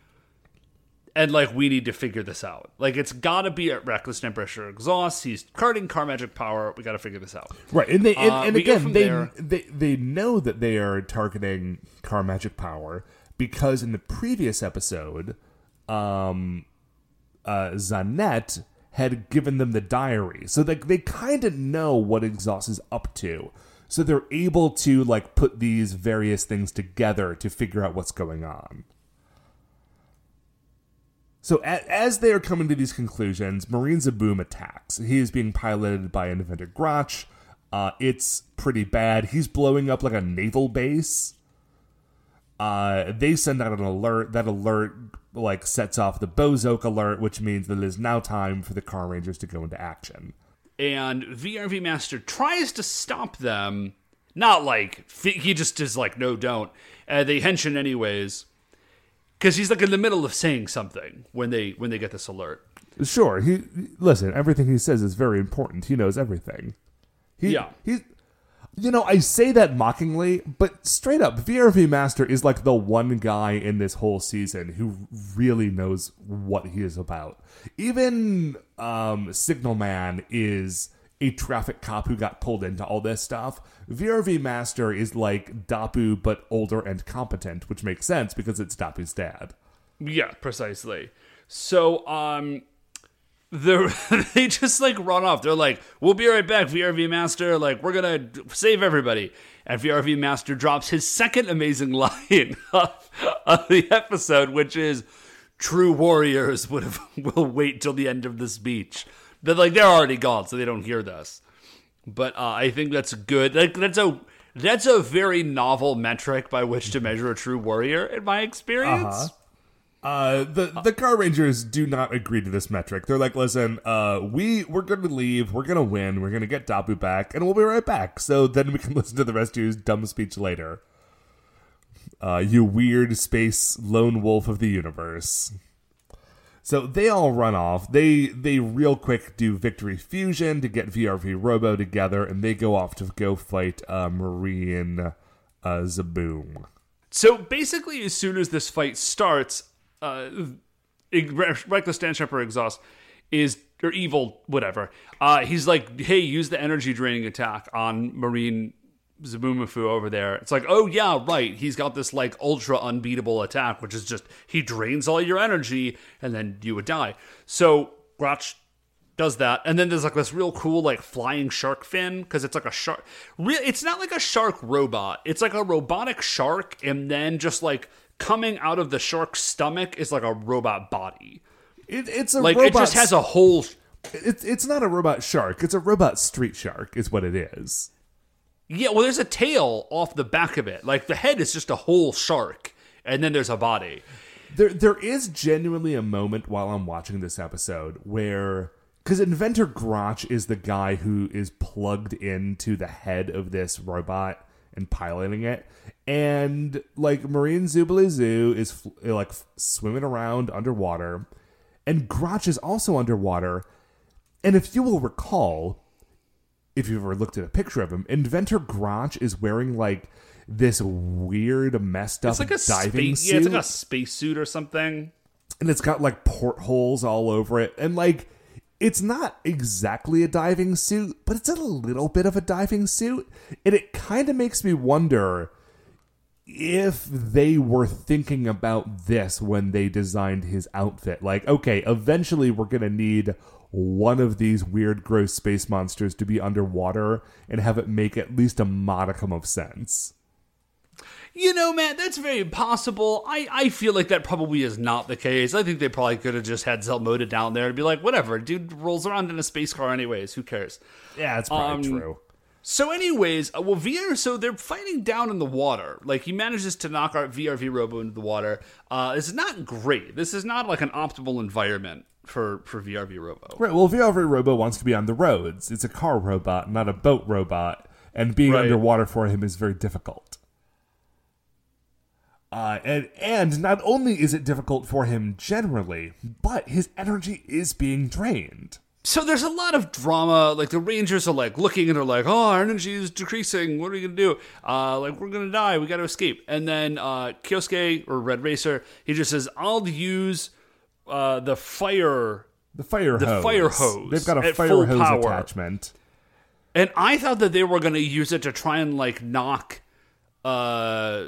C: and like we need to figure this out. Like it's got to be at Reckless Dash Emperor Exhaust. He's carding Car Magic Power. We got to figure this out.
B: Right, and they and,
C: Uh,
B: and again they,
C: there.
B: they they know that they are targeting car magic power because in the previous episode, um, uh, Zanet had given them the diary, so they they kind of know what Exhaust is up to, so they're able to like put these various things together to figure out what's going on. So a- as they are coming to these conclusions, Marine Zaboom attacks. He is being piloted by Inventor Grotch. Uh, it's pretty bad. He's blowing up like a naval base. Uh, they send out an alert. That alert like sets off the Bowzock alert, which means that it is now time for the Car Rangers to go into action.
C: and VRV Master tries to stop them. Not like he just is like, no, don't. Uh, they hench in anyways, because he's like in the middle of saying something when they when they get this alert.
B: Sure, he listen. Everything he says is very important. He knows everything. He,
C: Yeah.
B: he. You know, I say that mockingly, but straight up, VRV Master is like the one guy in this whole season who really knows what he is about. Even um, Signal Man is a traffic cop who got pulled into all this stuff. VRV Master is like Dappu, but older and competent, which makes sense because it's Dappu's dad.
C: Yeah, precisely. So, um, they're, just like run off. They're like, "We'll be right back, VRV Master. Like, we're gonna save everybody." And VRV Master drops his second amazing line of, of the episode, which is, "True warriors would have will wait till the end of the speech." They're like, they're already gone, so they don't hear this. but uh, I think that's good. Like that's a that's a very novel metric by which to measure a true warrior, in my experience.
B: Uh-huh. Uh, the the car rangers do not agree to this metric. They're like, listen, uh, we we're gonna leave, we're gonna win, we're gonna get Dappu back, and we'll be right back. So then we can listen to the rest of your dumb speech later. Uh, you weird space lone wolf of the universe. So they all run off. They they real quick do victory fusion to get VRV Robo together, and they go off to go fight uh, Marine uh, Zaboom.
C: So basically, as soon as this fight starts, uh, Reckless Dash Emperor Exhaust is or evil, whatever. Uh, he's like, "Hey, use the energy draining attack on Marine Zabumafu over there." It's like, "Oh yeah, right. He's got this like ultra unbeatable attack, which is just he drains all your energy and then you would die." So Grotch does that, and then there's like this real cool like flying shark fin because it's like a shark. Real, it's not like a shark robot. It's like a robotic shark, and then just like coming out of the shark's stomach is like a robot body.
B: It, it's a
C: Like
B: robot
C: it just has a whole.
B: It's it's not a robot shark. It's a robot street shark. Is what it is.
C: Yeah, well, there's a tail off the back of it. Like the head is just a whole shark, and then there's a body.
B: There there is genuinely a moment while I'm watching this episode where because inventor Grotch is the guy who is plugged into the head of this robot and piloting it, and like Marine Zoo is like swimming around underwater, and Grotch is also underwater. And if you will recall, if you've ever looked at a picture of him, Inventor Grotch is wearing like this weird, messed up
C: It's like a
B: diving
C: space.
B: suit,
C: Yeah, it's like a spacesuit or something.
B: and it's got like portholes all over it, and like it's not exactly a diving suit, but it's a little bit of a diving suit, and it kind of makes me wonder if they were thinking about this when they designed his outfit. Like, okay, eventually we're going to need one of these weird, gross space monsters to be underwater and have it make at least a modicum of sense.
C: You know, man, that's very possible. I, I feel like that probably is not the case. I think they probably could have just had Zelmoda down there and be like, whatever, dude rolls around in a space car anyways. Who cares?
B: Yeah, it's probably
C: Um,
B: true.
C: So, anyways, uh, well, VR, so they're fighting down in the water. Like, he manages to knock our VRV Robo into the water. Uh, it's not great. This is not like an optimal environment for, for VRV Robo.
B: Right. Well, VRV Robo wants to be on the roads. It's a car robot, not a boat robot, and being
C: Right.
B: underwater for him is very difficult. Uh, and and not only is it difficult for him generally, but his energy is being drained.
C: So there's a lot of drama. Like the Rangers are like looking and they're like, "Oh, our energy is decreasing. What are we gonna do? Uh, like we're gonna die. We got to escape." And then uh, Kyosuke or Red Racer, he just says, "I'll use uh, the fire."
B: The fire
C: The
B: hose.
C: fire hose
B: They've got a fire hose
C: power.
B: attachment.
C: And I thought that they were gonna use it to try and like knock uh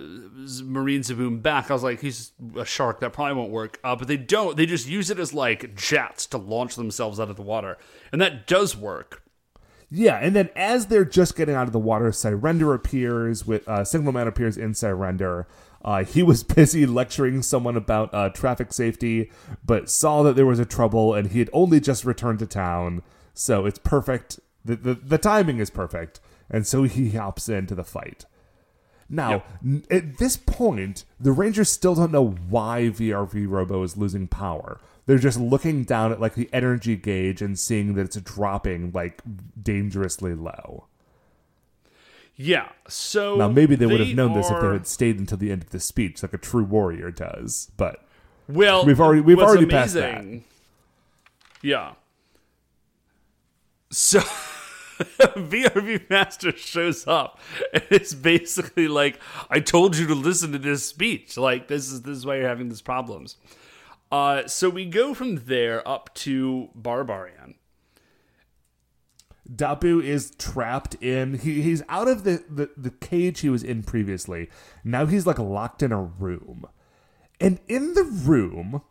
C: Marine Zaboom back. I was like, he's a shark. That probably won't work. Uh, but they don't. They just use it as like jets to launch themselves out of the water, and that does work.
B: Yeah, and then as they're just getting out of the water, Sirender appears with uh, Signal Man appears in Sirender. Uh, he was busy lecturing someone about uh, traffic safety, but saw that there was a trouble, and he had only just returned to town. So it's perfect. The, the the timing is perfect, and so he hops into the fight. Now, n- at this point, the Rangers still don't know why VRV Robo is losing power. They're just looking down at like the energy gauge and seeing that it's dropping like dangerously low.
C: Yeah. So
B: Now, maybe they, would have known this if they had stayed until the end of the speech, like a true warrior does. But
C: Well,
B: We've already- we've already passed that.
C: Yeah. So VRV Master shows up and it's basically like, I told you to listen to this speech. Like this is this is why you're having these problems. Uh, so we go from there up to Barbarian.
B: Dappu is trapped in. He, he's out of the, the, the cage he was in previously. Now he's like locked in a room. And in the room,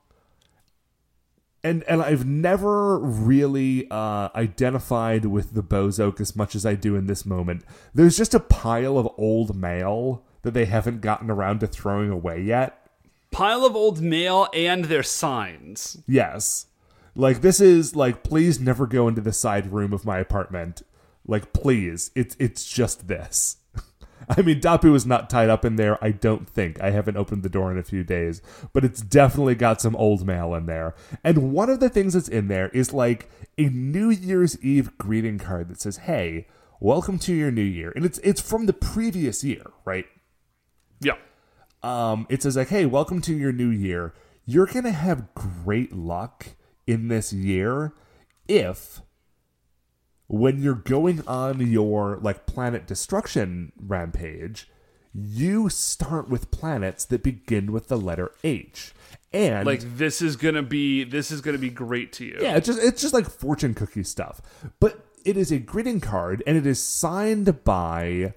B: and and I've never really uh, identified with the Bowzock as much as I do in this moment. There's just a pile of old mail that they haven't gotten around to throwing away yet.
C: Pile of old mail and their signs.
B: Yes. Like this is like please never go into the side room of my apartment. Like, please, it's it's just this. I mean, Dappu is not tied up in there. I don't think. I haven't opened the door in a few days, but it's definitely got some old mail in there. And one of the things that's in there is like a New Year's Eve greeting card that says, "Hey, welcome to your new year," and it's it's from the previous year, right?
C: Yeah.
B: um, it says like, "Hey, welcome to your new year. You're gonna have great luck in this year if, when you're going on your like planet destruction rampage, you start with planets that begin with the letter H." And
C: Like this is gonna be this is gonna be great to you.
B: yeah, it's just it's just like fortune cookie stuff. But it is a greeting card and it is signed by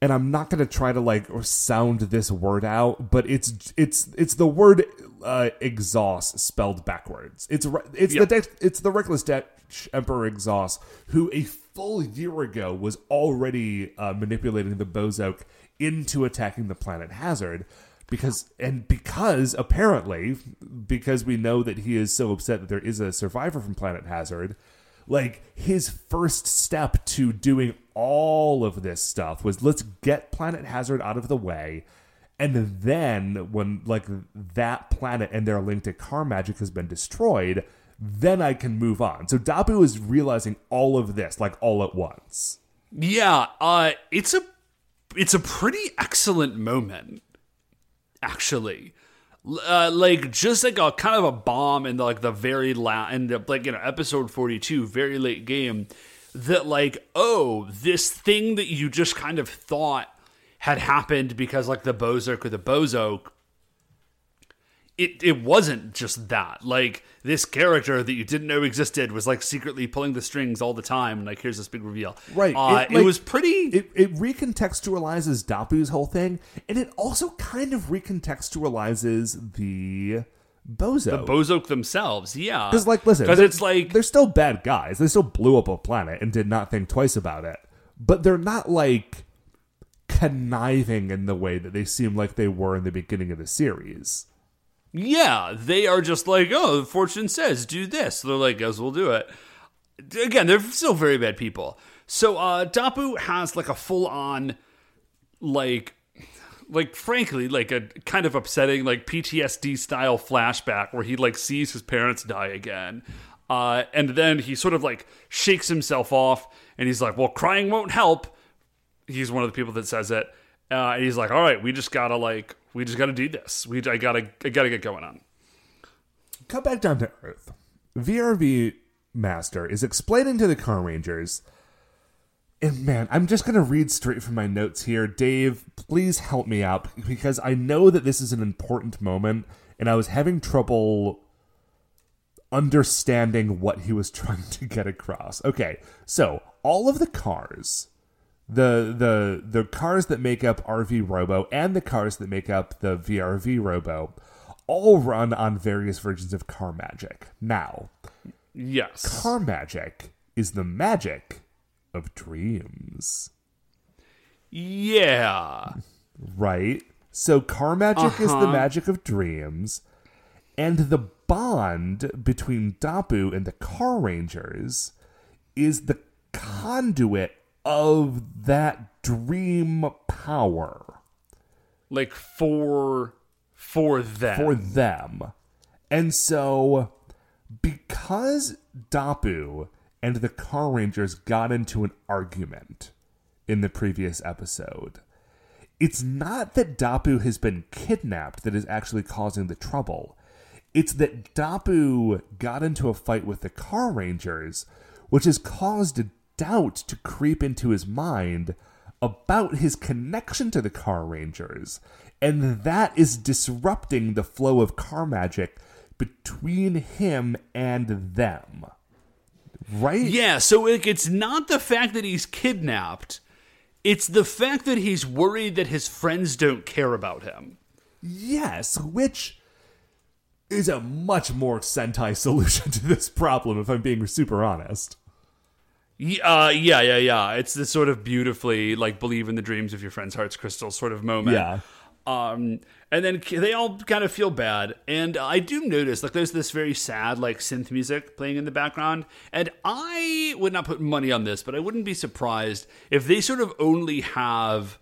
B: and I'm not going to try to like sound this word out, but it's it's it's the word uh, exhaust spelled backwards. It's it's
C: Yeah.
B: the Dex, it's the reckless Dash Emperor Exhaust who a full year ago was already uh, manipulating the Bowzock into attacking the planet Hazard because and because apparently because we know that he is so upset that there is a survivor from planet hazard like his first step to doing all of this stuff was let's get planet hazard out of the way and then when like that planet and their link to car magic has been destroyed then i can move on so Dappu is realizing all of this like all at once
C: Yeah, uh, it's a it's a pretty excellent moment, actually. Uh, like just like a kind of a bomb in the, like the very last and like you know episode forty two, very late game. That like oh this thing that you just kind of thought had happened because like the Bozark or the Bozoke it it wasn't just that. Like this character that you didn't know existed was like secretly pulling the strings all the time. Like here's this big reveal.
B: Right.
C: Uh,
B: It,
C: it, was pretty.
B: It, it recontextualizes Dappu's whole thing, and it also kind of recontextualizes the Bozo.
C: Bowzock themselves, yeah.
B: Because, like, listen,
C: because it's like
B: they're still bad guys. They still blew up a planet and did not think twice about it. But they're not like conniving in the way that they seem like they were in the beginning of the series.
C: Yeah, they are just like, oh, fortune says do this. they're like, guess we'll do it. Again, they're still very bad people. So uh Dappu has like a full on like like frankly, like a kind of upsetting like PTSD style flashback where he like sees his parents die again. Uh and then he sort of like shakes himself off and he's like, Well, crying won't help. He's one of the people that says it. Uh, and he's like, "All right, we just gotta like, we just gotta do this. We, I gotta, I gotta get going on."
B: Cut back down to Earth. VRV Master is explaining to the Car Rangers. And man, I'm just to read straight from my notes here. Dave, please help me out because I know that this is an important moment and I was having trouble understanding what he was trying to get across. Okay, so all of the cars, the the the cars that make up RV Robo and the cars that make up the VRV Robo all run on various versions of car magic. Now,
C: Yes.
B: car magic is the magic of dreams,
C: Yeah.
B: right? So car magic is the
C: Uh-huh.
B: magic of dreams, and the bond between Dappu and the Car Rangers is the conduit of that dream power.
C: Like for for them.
B: for them. And so, because Dappu and the Car Rangers got into an argument in the previous episode, it's not that Dappu has been kidnapped that is actually causing the trouble. It's that Dappu got into a fight with the Car Rangers, which has caused a doubt to creep into his mind about his connection to the Car Rangers. And that is disrupting the flow of car magic between him and them. Right?
C: yeah, so like it's not the fact that he's kidnapped. It's the fact that he's worried that his friends don't care about him.
B: Yes, which is a much more Sentai solution to this problem, if I'm being super honest.
C: Uh, yeah, yeah, yeah. It's this sort of beautifully like believe in the dreams of your friend's heart's crystal sort of moment.
B: Yeah.
C: Um, and then they all kind of feel bad. And I do notice, like, there's this very sad, like, synth music playing in the background. And I would not put money on this, but I wouldn't be surprised if they sort of only have,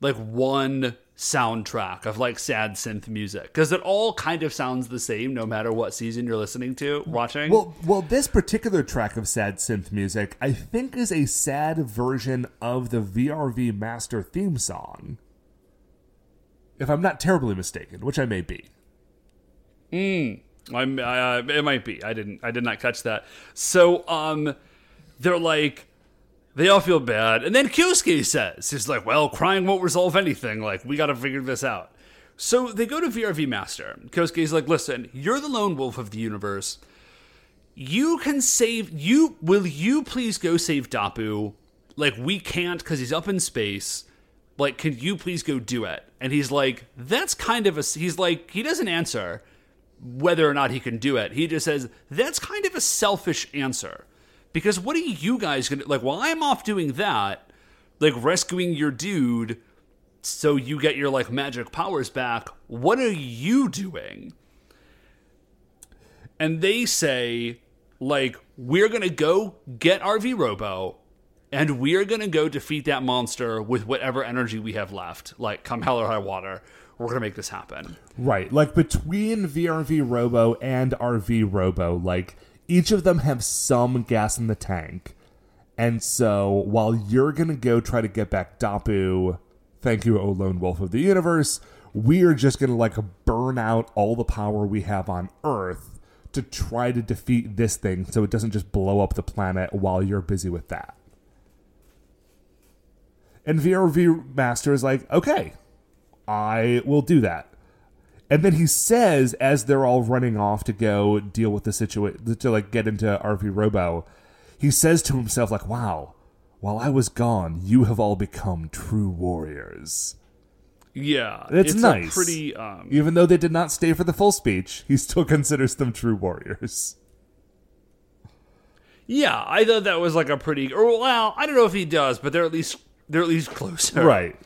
C: like, one soundtrack of, like, sad synth music. Because it all kind of sounds the same no matter what season you're listening to, watching.
B: Well, well, this particular track of sad synth music, I think, is a sad version of the VRV Master theme song. If I'm not terribly mistaken, which I may be.
C: I'm, uh, it might be. I didn't. I did not catch that. So, um, they're like, they all feel bad, and then Kyosuke says, "He's like, well, crying won't resolve anything. Like, we got to figure this out." So they go to VRV Master. Kyosuke's like, "Listen, you're the lone wolf of the universe. You can save. You will. You please go save Dappu. Like, we can't because he's up in space." Like, can you please go do it? And he's like, that's kind of a. He's like, he doesn't answer whether or not he can do it. He just says, that's kind of a selfish answer. Because what are you guys to. Like, while I'm off doing that, like rescuing your dude so you get your, like, magic powers back, what are you doing? And they say, like, we're to go get RV Robo and we are going to go defeat that monster with whatever energy we have left. Like, come hell or high water, we're to make this happen.
B: Right. Like between VRV Robo and RV Robo, like each of them have some gas in the tank. And so while you're going to go try to get back Dappu, thank you, O Lone Wolf of the Universe, we're just going to like burn out all the power we have on Earth to try to defeat this thing so it doesn't just blow up the planet while you're busy with that. And VRV Master is like, okay, I will do that. And then he says, as they're all running off to go deal with the situation, to like get into RV Robo, he says to himself, like, wow, while I was gone, you have all become true warriors.
C: Yeah,
B: It's,
C: a
B: nice.
C: pretty. Um,
B: Even though they did not stay for the full speech, he still considers them true warriors.
C: yeah, I thought that was like a pretty. Or well, I don't know if he does, but they're at least they're at least closer.
B: Right.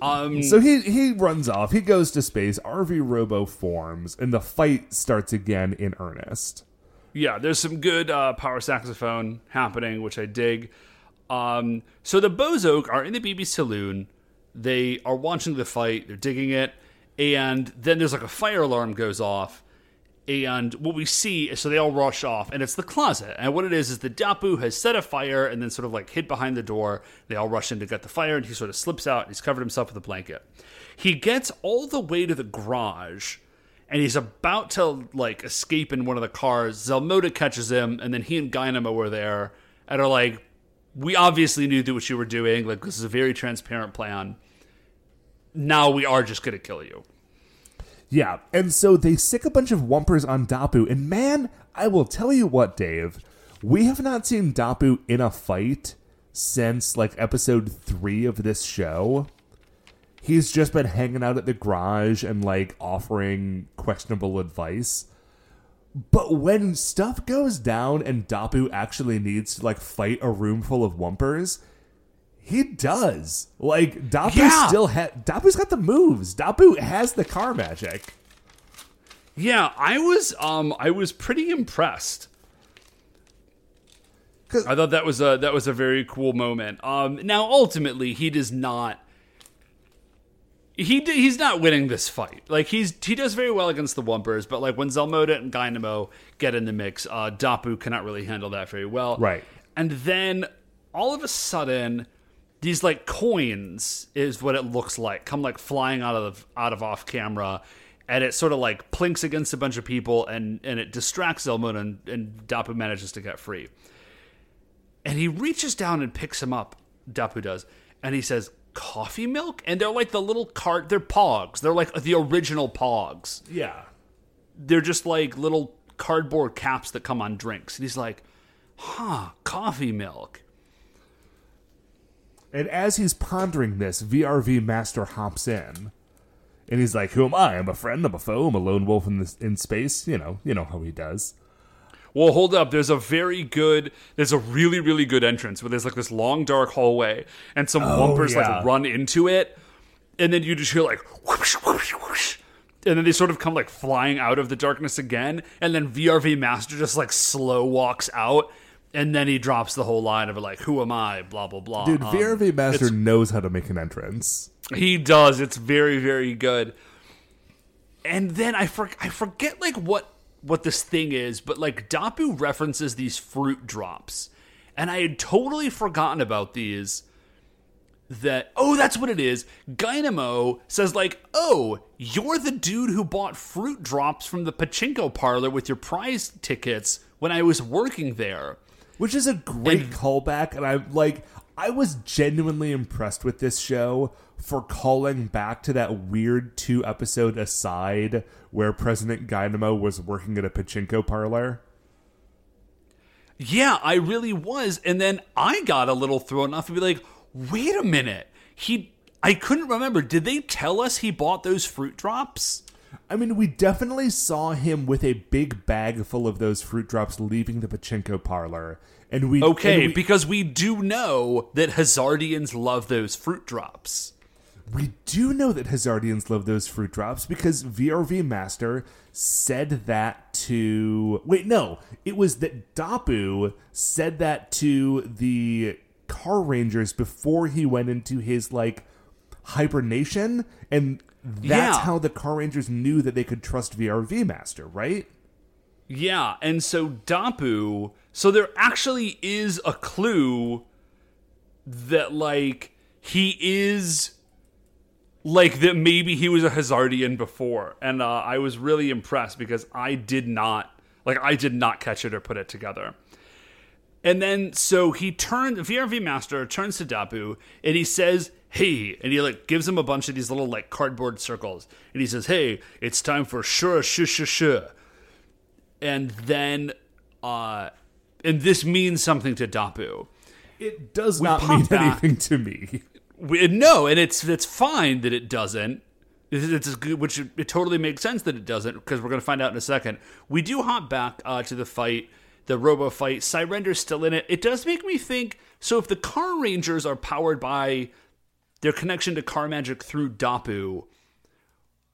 C: Um.
B: So he he runs off. He goes to space. RV Robo forms, and the fight starts again in earnest.
C: yeah, there's some good uh, power saxophone happening, which I dig. Um, so the Bowzock are in the BB Saloon. They are watching the fight. They're digging it, and then there's like a fire alarm goes off. And what we see is so they all rush off, and it's the closet. And what it is is the Dappu has set a fire and then sort of like hid behind the door. They all rush in to get the fire, and he sort of slips out. And he's covered himself with a blanket. He gets all the way to the garage, and he's about to like escape in one of the cars. Zelmoda catches him, and then he and Dynamo are there and are like, "We obviously knew what you were doing. Like this is a very transparent plan. Now we are just gonna kill you."
B: Yeah, and so they sick a bunch of Wumpers on Dappu, and man, I will tell you what, Dave, we have not seen Dappu in a fight since like episode three of this show. He's just been hanging out at the garage and like offering questionable advice. But when stuff goes down and Dappu actually needs to like fight a room full of Wumpers, he does. Like Dappu
C: Yeah.
B: still ha- Dappu's got the moves. Dappu has the car magic.
C: Yeah, I was um I was pretty impressed. I thought that was a that was a very cool moment. Um now ultimately he does not he he's not winning this fight. Like he's he does very well against the Wumpers, but like when Zelmoda and Dynamo get in the mix, uh Dappu cannot really handle that very well.
B: Right.
C: And then all of a sudden these like coins is what it looks like come like flying out of out of off camera and it sort of like plinks against a bunch of people and and it distracts Zelmoda and, and Dappu manages to get free. And he reaches down and picks him up Dappu does and he says coffee milk? And they're like the little cart they're pogs. They're like the original pogs.
B: Yeah.
C: they're just like little cardboard caps that come on drinks. And he's like huh coffee milk
B: And as he's pondering this, VRV Master hops in. And he's like, Who am I? I'm a friend, I'm a foe, I'm a lone wolf in this in space. You know, you know how he does.
C: Well, hold up. There's a very good, there's a really, really good entrance where there's like this long, dark hallway and some
B: Oh, yeah.
C: like run into it. and then you just hear like whoosh, whoosh, whoosh. And then they sort of come like flying out of the darkness again, and then VRV Master just like slow walks out, and then he drops the whole line of like, "Who am I?" Blah blah blah.
B: Dude,
C: Um,
B: VRV Master knows how to make an entrance.
C: he does. It's very very good. And then I for, I forget like what what this thing is, but like Dappu references these fruit drops, and I had totally forgotten about these. That oh, that's what it is. Dynamo says like, oh, you're the dude who bought fruit drops from the pachinko parlor with your prize tickets when I was working there.
B: Which is a great callback and I'm like i was genuinely impressed with this show for calling back to that weird two episode aside where president dynamo was working at a pachinko parlor
C: Yeah, I really was. And then I got a little thrown off and be like, wait a minute. He I couldn't remember. Did they tell us he bought those fruit drops?
B: I mean we definitely saw him with a big bag full of those fruit drops leaving the pachinko parlor and we
C: Okay,
B: and we,
C: because we do know that Hazardians love those fruit drops.
B: We do know that Hazardians love those fruit drops because VRV Master said that to. Wait, no. It was that Dappu said that to the Car Rangers before he went into his, like, hibernation. And that's
C: Yeah.
B: how the Car Rangers knew that they could trust VRV Master, right?
C: Yeah, and so Dappu, so there actually is a clue that like he is like that maybe he was a Hazardian before. And uh, I was really impressed because I did not like I did not catch it or put it together. And then so he turned VRV Master turns to Dappu and he says, "Hey," and he like gives him a bunch of these little like cardboard circles, and he says, "Hey, it's time for sure, sure, sure, sure." And then, uh, and this means something to Dappu.
B: It does
C: We
B: not mean
C: back.
B: anything to me.
C: We, no, and it's it's fine that it doesn't. It's, it's good, which it, totally makes sense that it doesn't because we're going to find out in a second. We do hop back uh, to the fight, the Robo fight. Sirender's still in it. It does make me think. So if the Car Rangers are powered by their connection to car magic through Dappu,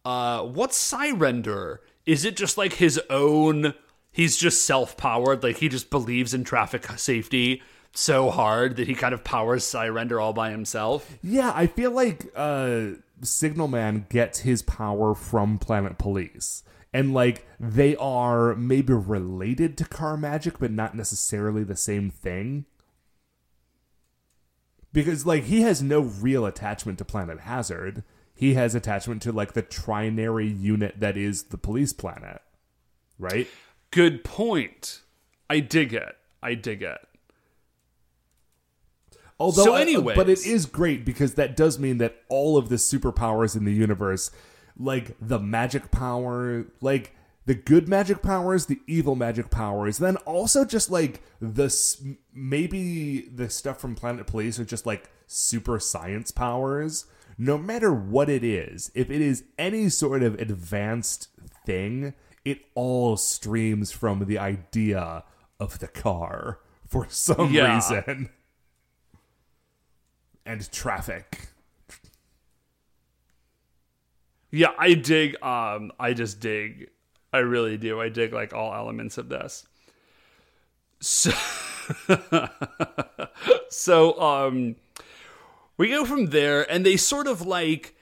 C: uh, what's Sirender? Is it just like his own? He's just self-powered, like he just believes in traffic safety so hard that he kind of powers Sirender all by himself.
B: Yeah, I feel like uh Signal Man gets his power from Planet Police. And like they are maybe related to car magic, but not necessarily the same thing. Because like he has no real attachment to Planet Hazard. He has attachment to like the trinary unit that is the police planet. Right?
C: Good point. I dig it. I dig it.
B: Although,
C: So anyways-
B: but it is great because that does mean that all of the superpowers in the universe, like the magic power, like the good magic powers, the evil magic powers, then also just like the s- maybe the stuff from Planet Police are just like super science powers. No matter what it is, if it is any sort of advanced thing, it all streams from the idea of the car for some
C: Yeah.
B: reason and traffic.
C: Yeah, I dig. Um, I just dig. I really do. I dig like all elements of this. So, so um, we go from there, and they sort of like.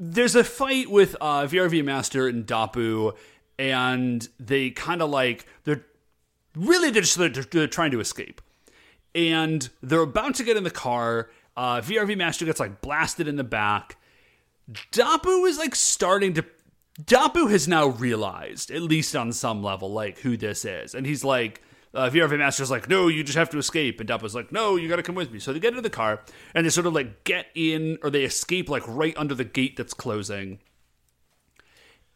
C: There's a fight with uh, VRV Master and Dappu, and they kind of like they're really they're just they're, they're trying to escape and they're about to get in the car. Uh, VRV Master gets like blasted in the back. Dappu is like starting to. Dappu has now realized, at least on some level, like who this is, and he's like, uh, VRV Master's like, no, you just have to escape, and Dappu's like, no, you got to come with me. So they get into the car and they sort of like get in, or they escape like right under the gate that's closing.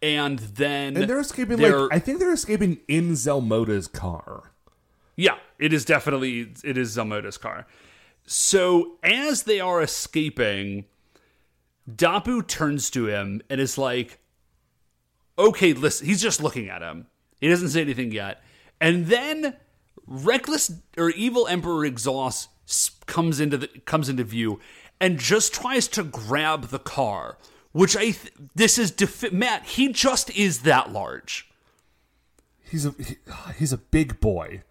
C: And then
B: And they're escaping
C: they're-
B: like I think they're escaping in Zelmoda's car.
C: Yeah, it is definitely it is Zelmoda's car. So as they are escaping, Dappu turns to him and is like, "Okay, listen." He's just looking at him. He doesn't say anything yet, and then reckless or evil Emperor Exhaust comes into the comes into view, and just tries to grab the car, which I th- this is defi- Matt. He just is that large.
B: He's a he, he's a big boy.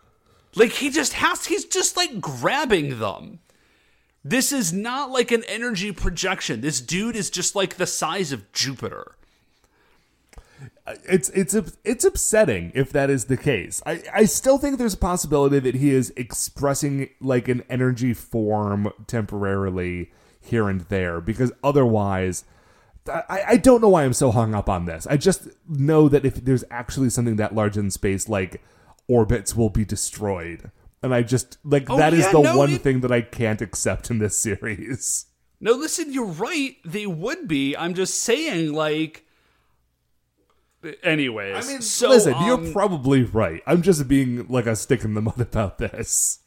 C: Like he just has he's just like grabbing them. This is not like an energy projection. This dude is just like the size of Jupiter.
B: It's it's it's upsetting if that is the case. I I still think there's a possibility that he is expressing like an energy form temporarily here and there because otherwise I, I don't know why I'm so hung up on this. I just know that if there's actually something that large in space, like orbits will be destroyed. And I just like
C: Oh,
B: that is
C: yeah,
B: the
C: no,
B: one
C: it-
B: thing that I can't accept in this series.
C: No, listen, you're right. They would be. I'm just saying, like. Anyways,
B: I mean,
C: so
B: listen,
C: um,
B: you're probably right. I'm just being like a stick in the mud about this.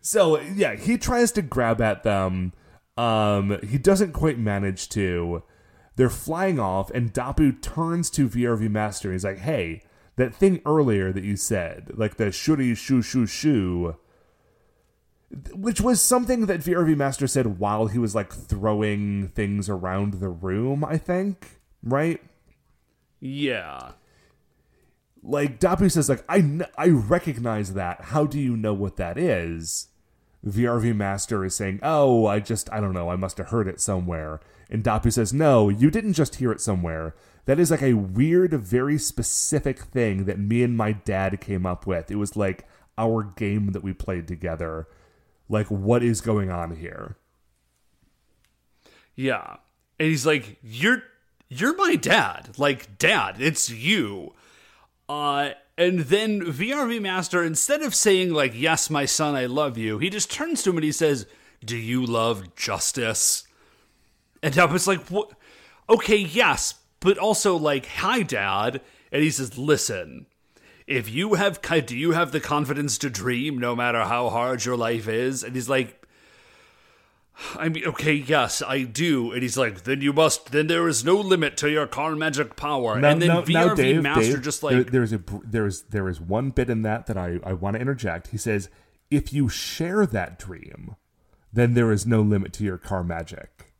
B: So yeah, he tries to grab at them. Um, he doesn't quite manage to. They're flying off, and Dappu turns to VRV Master. He's like, "Hey, that thing earlier that you said, like the shuri shoo shoo shoo." Which was something that VRV Master said while he was like throwing things around the room, I think, right?
C: Yeah.
B: like Dappu says, like I kn- I recognize that. How do you know what that is? VRV Master is saying, "Oh, I just I don't know. I must have heard it somewhere." And Dappu says, "No, you didn't just hear it somewhere. That is like a weird, very specific thing that me and my dad came up with. It was like our game that we played together. Like, what is going on here?"
C: Yeah. And he's like, You're you're my dad. Like, dad, it's you. Uh and then VRV Master, instead of saying, like, yes, my son, I love you, he just turns to him and he says, Do you love justice? And I was like, What okay, yes, but also like, hi, dad. And he says, Listen, if you have do you have the confidence to dream no matter how hard your life is? And he's like, I mean, okay, yes, I do. And he's like, then you must, then there is no limit to your car magic power. and then VRV Master just like,
B: there- there is a, there is, there is one bit in that that I I want to interject. He says, "If you share that dream, then there is no limit to your car magic."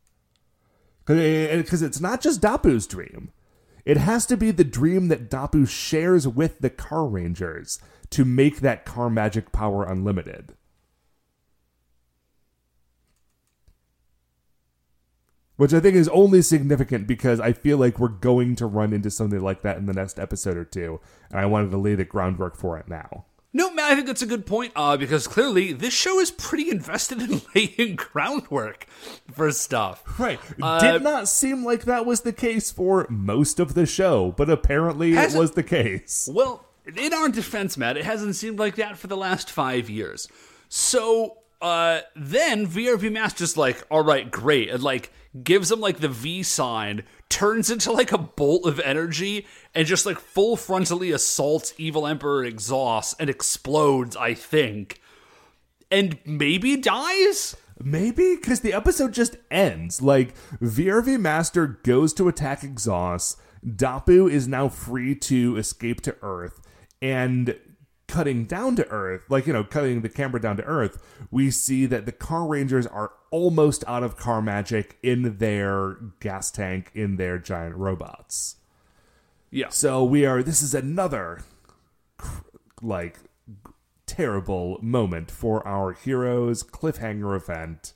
B: Because eh, eh, eh, it's not just Dappu's dream. It has to be the dream that Dappu shares with the Car Rangers to make that car magic power unlimited. Which I think is only significant because I feel like we're going to run into something like that in the next episode or two, and I wanted to lay the groundwork for it now.
C: no, man, I think that's a good point, uh, because clearly this show is pretty invested in laying groundwork for stuff.
B: Right.
C: Uh,
B: Did not seem like that was the case for most of the show, but apparently it was the case.
C: Well, in our defense, Matt, it hasn't seemed like that for the last five years. So uh, then VRV Master's like, all right, great, and like gives him like the V sign, turns into like a bolt of energy, and just like full frontally assaults Evil Emperor Exhaust and explodes. I think, and maybe dies.
B: Maybe because the episode just ends. Like VRV Master goes to attack Exhaust. Dappu is now free to escape to Earth, and cutting down to Earth, like you know, cutting the camera down to Earth, we see that the Car Rangers are almost out of car magic in their gas tank in their giant robots.
C: Yeah.
B: So we are. This is another like terrible moment for our heroes cliffhanger event.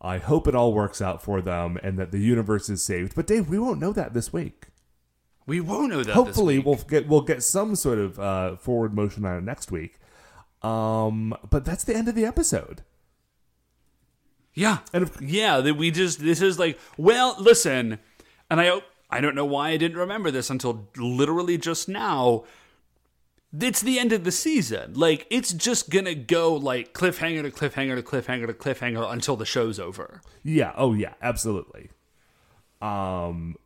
B: I hope it all works out for them and that the universe is saved. But Dave, we won't know that this week.
C: We won't know that.
B: Hopefully, we'll get we'll get some sort of uh, forward motion on it next week. Um, but that's the end of the episode.
C: Yeah,
B: And if-
C: yeah, that we just this is like, well, listen, and I I don't know why I didn't remember this until literally just now. It's the end of the season. Like it's just gonna go like cliffhanger to cliffhanger to cliffhanger to cliffhanger until the show's over.
B: Yeah. Oh, yeah. Absolutely. Um,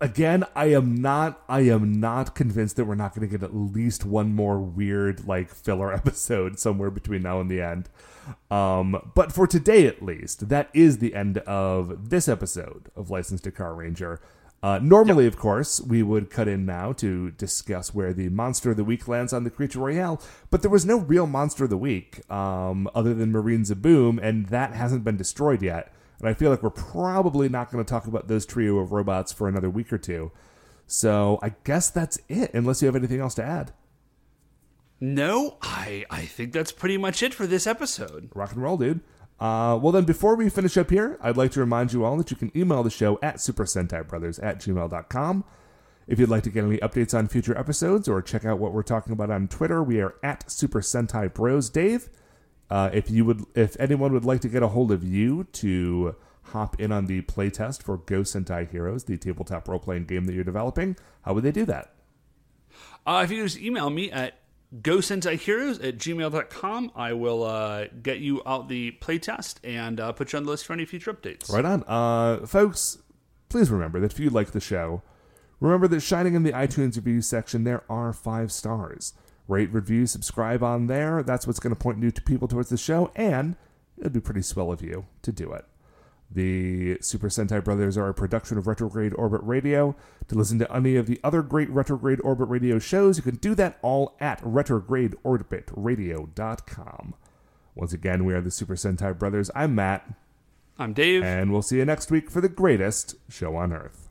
B: again, I am not. I am not convinced that we're not going to get at least one more weird, like filler episode somewhere between now and the end. Um, but for today, at least, that is the end of this episode of License to Car Ranger. Uh, normally, of course, we would cut in now to discuss where the monster of the week lands on the Creature Royale, but there was no real monster of the week um, other than Marine Zaboom, and that hasn't been destroyed yet. And I feel like we're probably not going to talk about those trio of robots for another week or two. So I guess that's it, unless you have anything else to add.
C: No, I I think that's pretty much it for this episode.
B: Rock and roll, dude. Uh, well, then, before we finish up here, I'd like to remind you all that you can email the show at supersentaibrothers at gmail.com. If you'd like to get any updates on future episodes or check out what we're talking about on Twitter, we are at Super Sentai Bros. Dave, uh, if you would, if anyone would like to get a hold of you to hop in on the playtest for Go Sentai Heroes, the tabletop role playing game that you're developing, how would they do that?
C: Uh, if you just email me at gosentaiheroes at gmail.com, I will uh, get you out the playtest and uh, put you on the list for any future updates.
B: Right on. Uh, folks, please remember that if you like the show, remember that shining in the iTunes review section, there are five stars. Rate, review, subscribe on there. That's what's going to point new to people towards the show, and it'd be pretty swell of you to do it. The Super Sentai Brothers are a production of Retrograde Orbit Radio. To listen to any of the other great Retrograde Orbit Radio shows, you can do that all at retrogradeorbitradio.com. Once again, we are the Super Sentai Brothers. I'm Matt,
C: I'm Dave.
B: and we'll see you next week for the greatest show on Earth.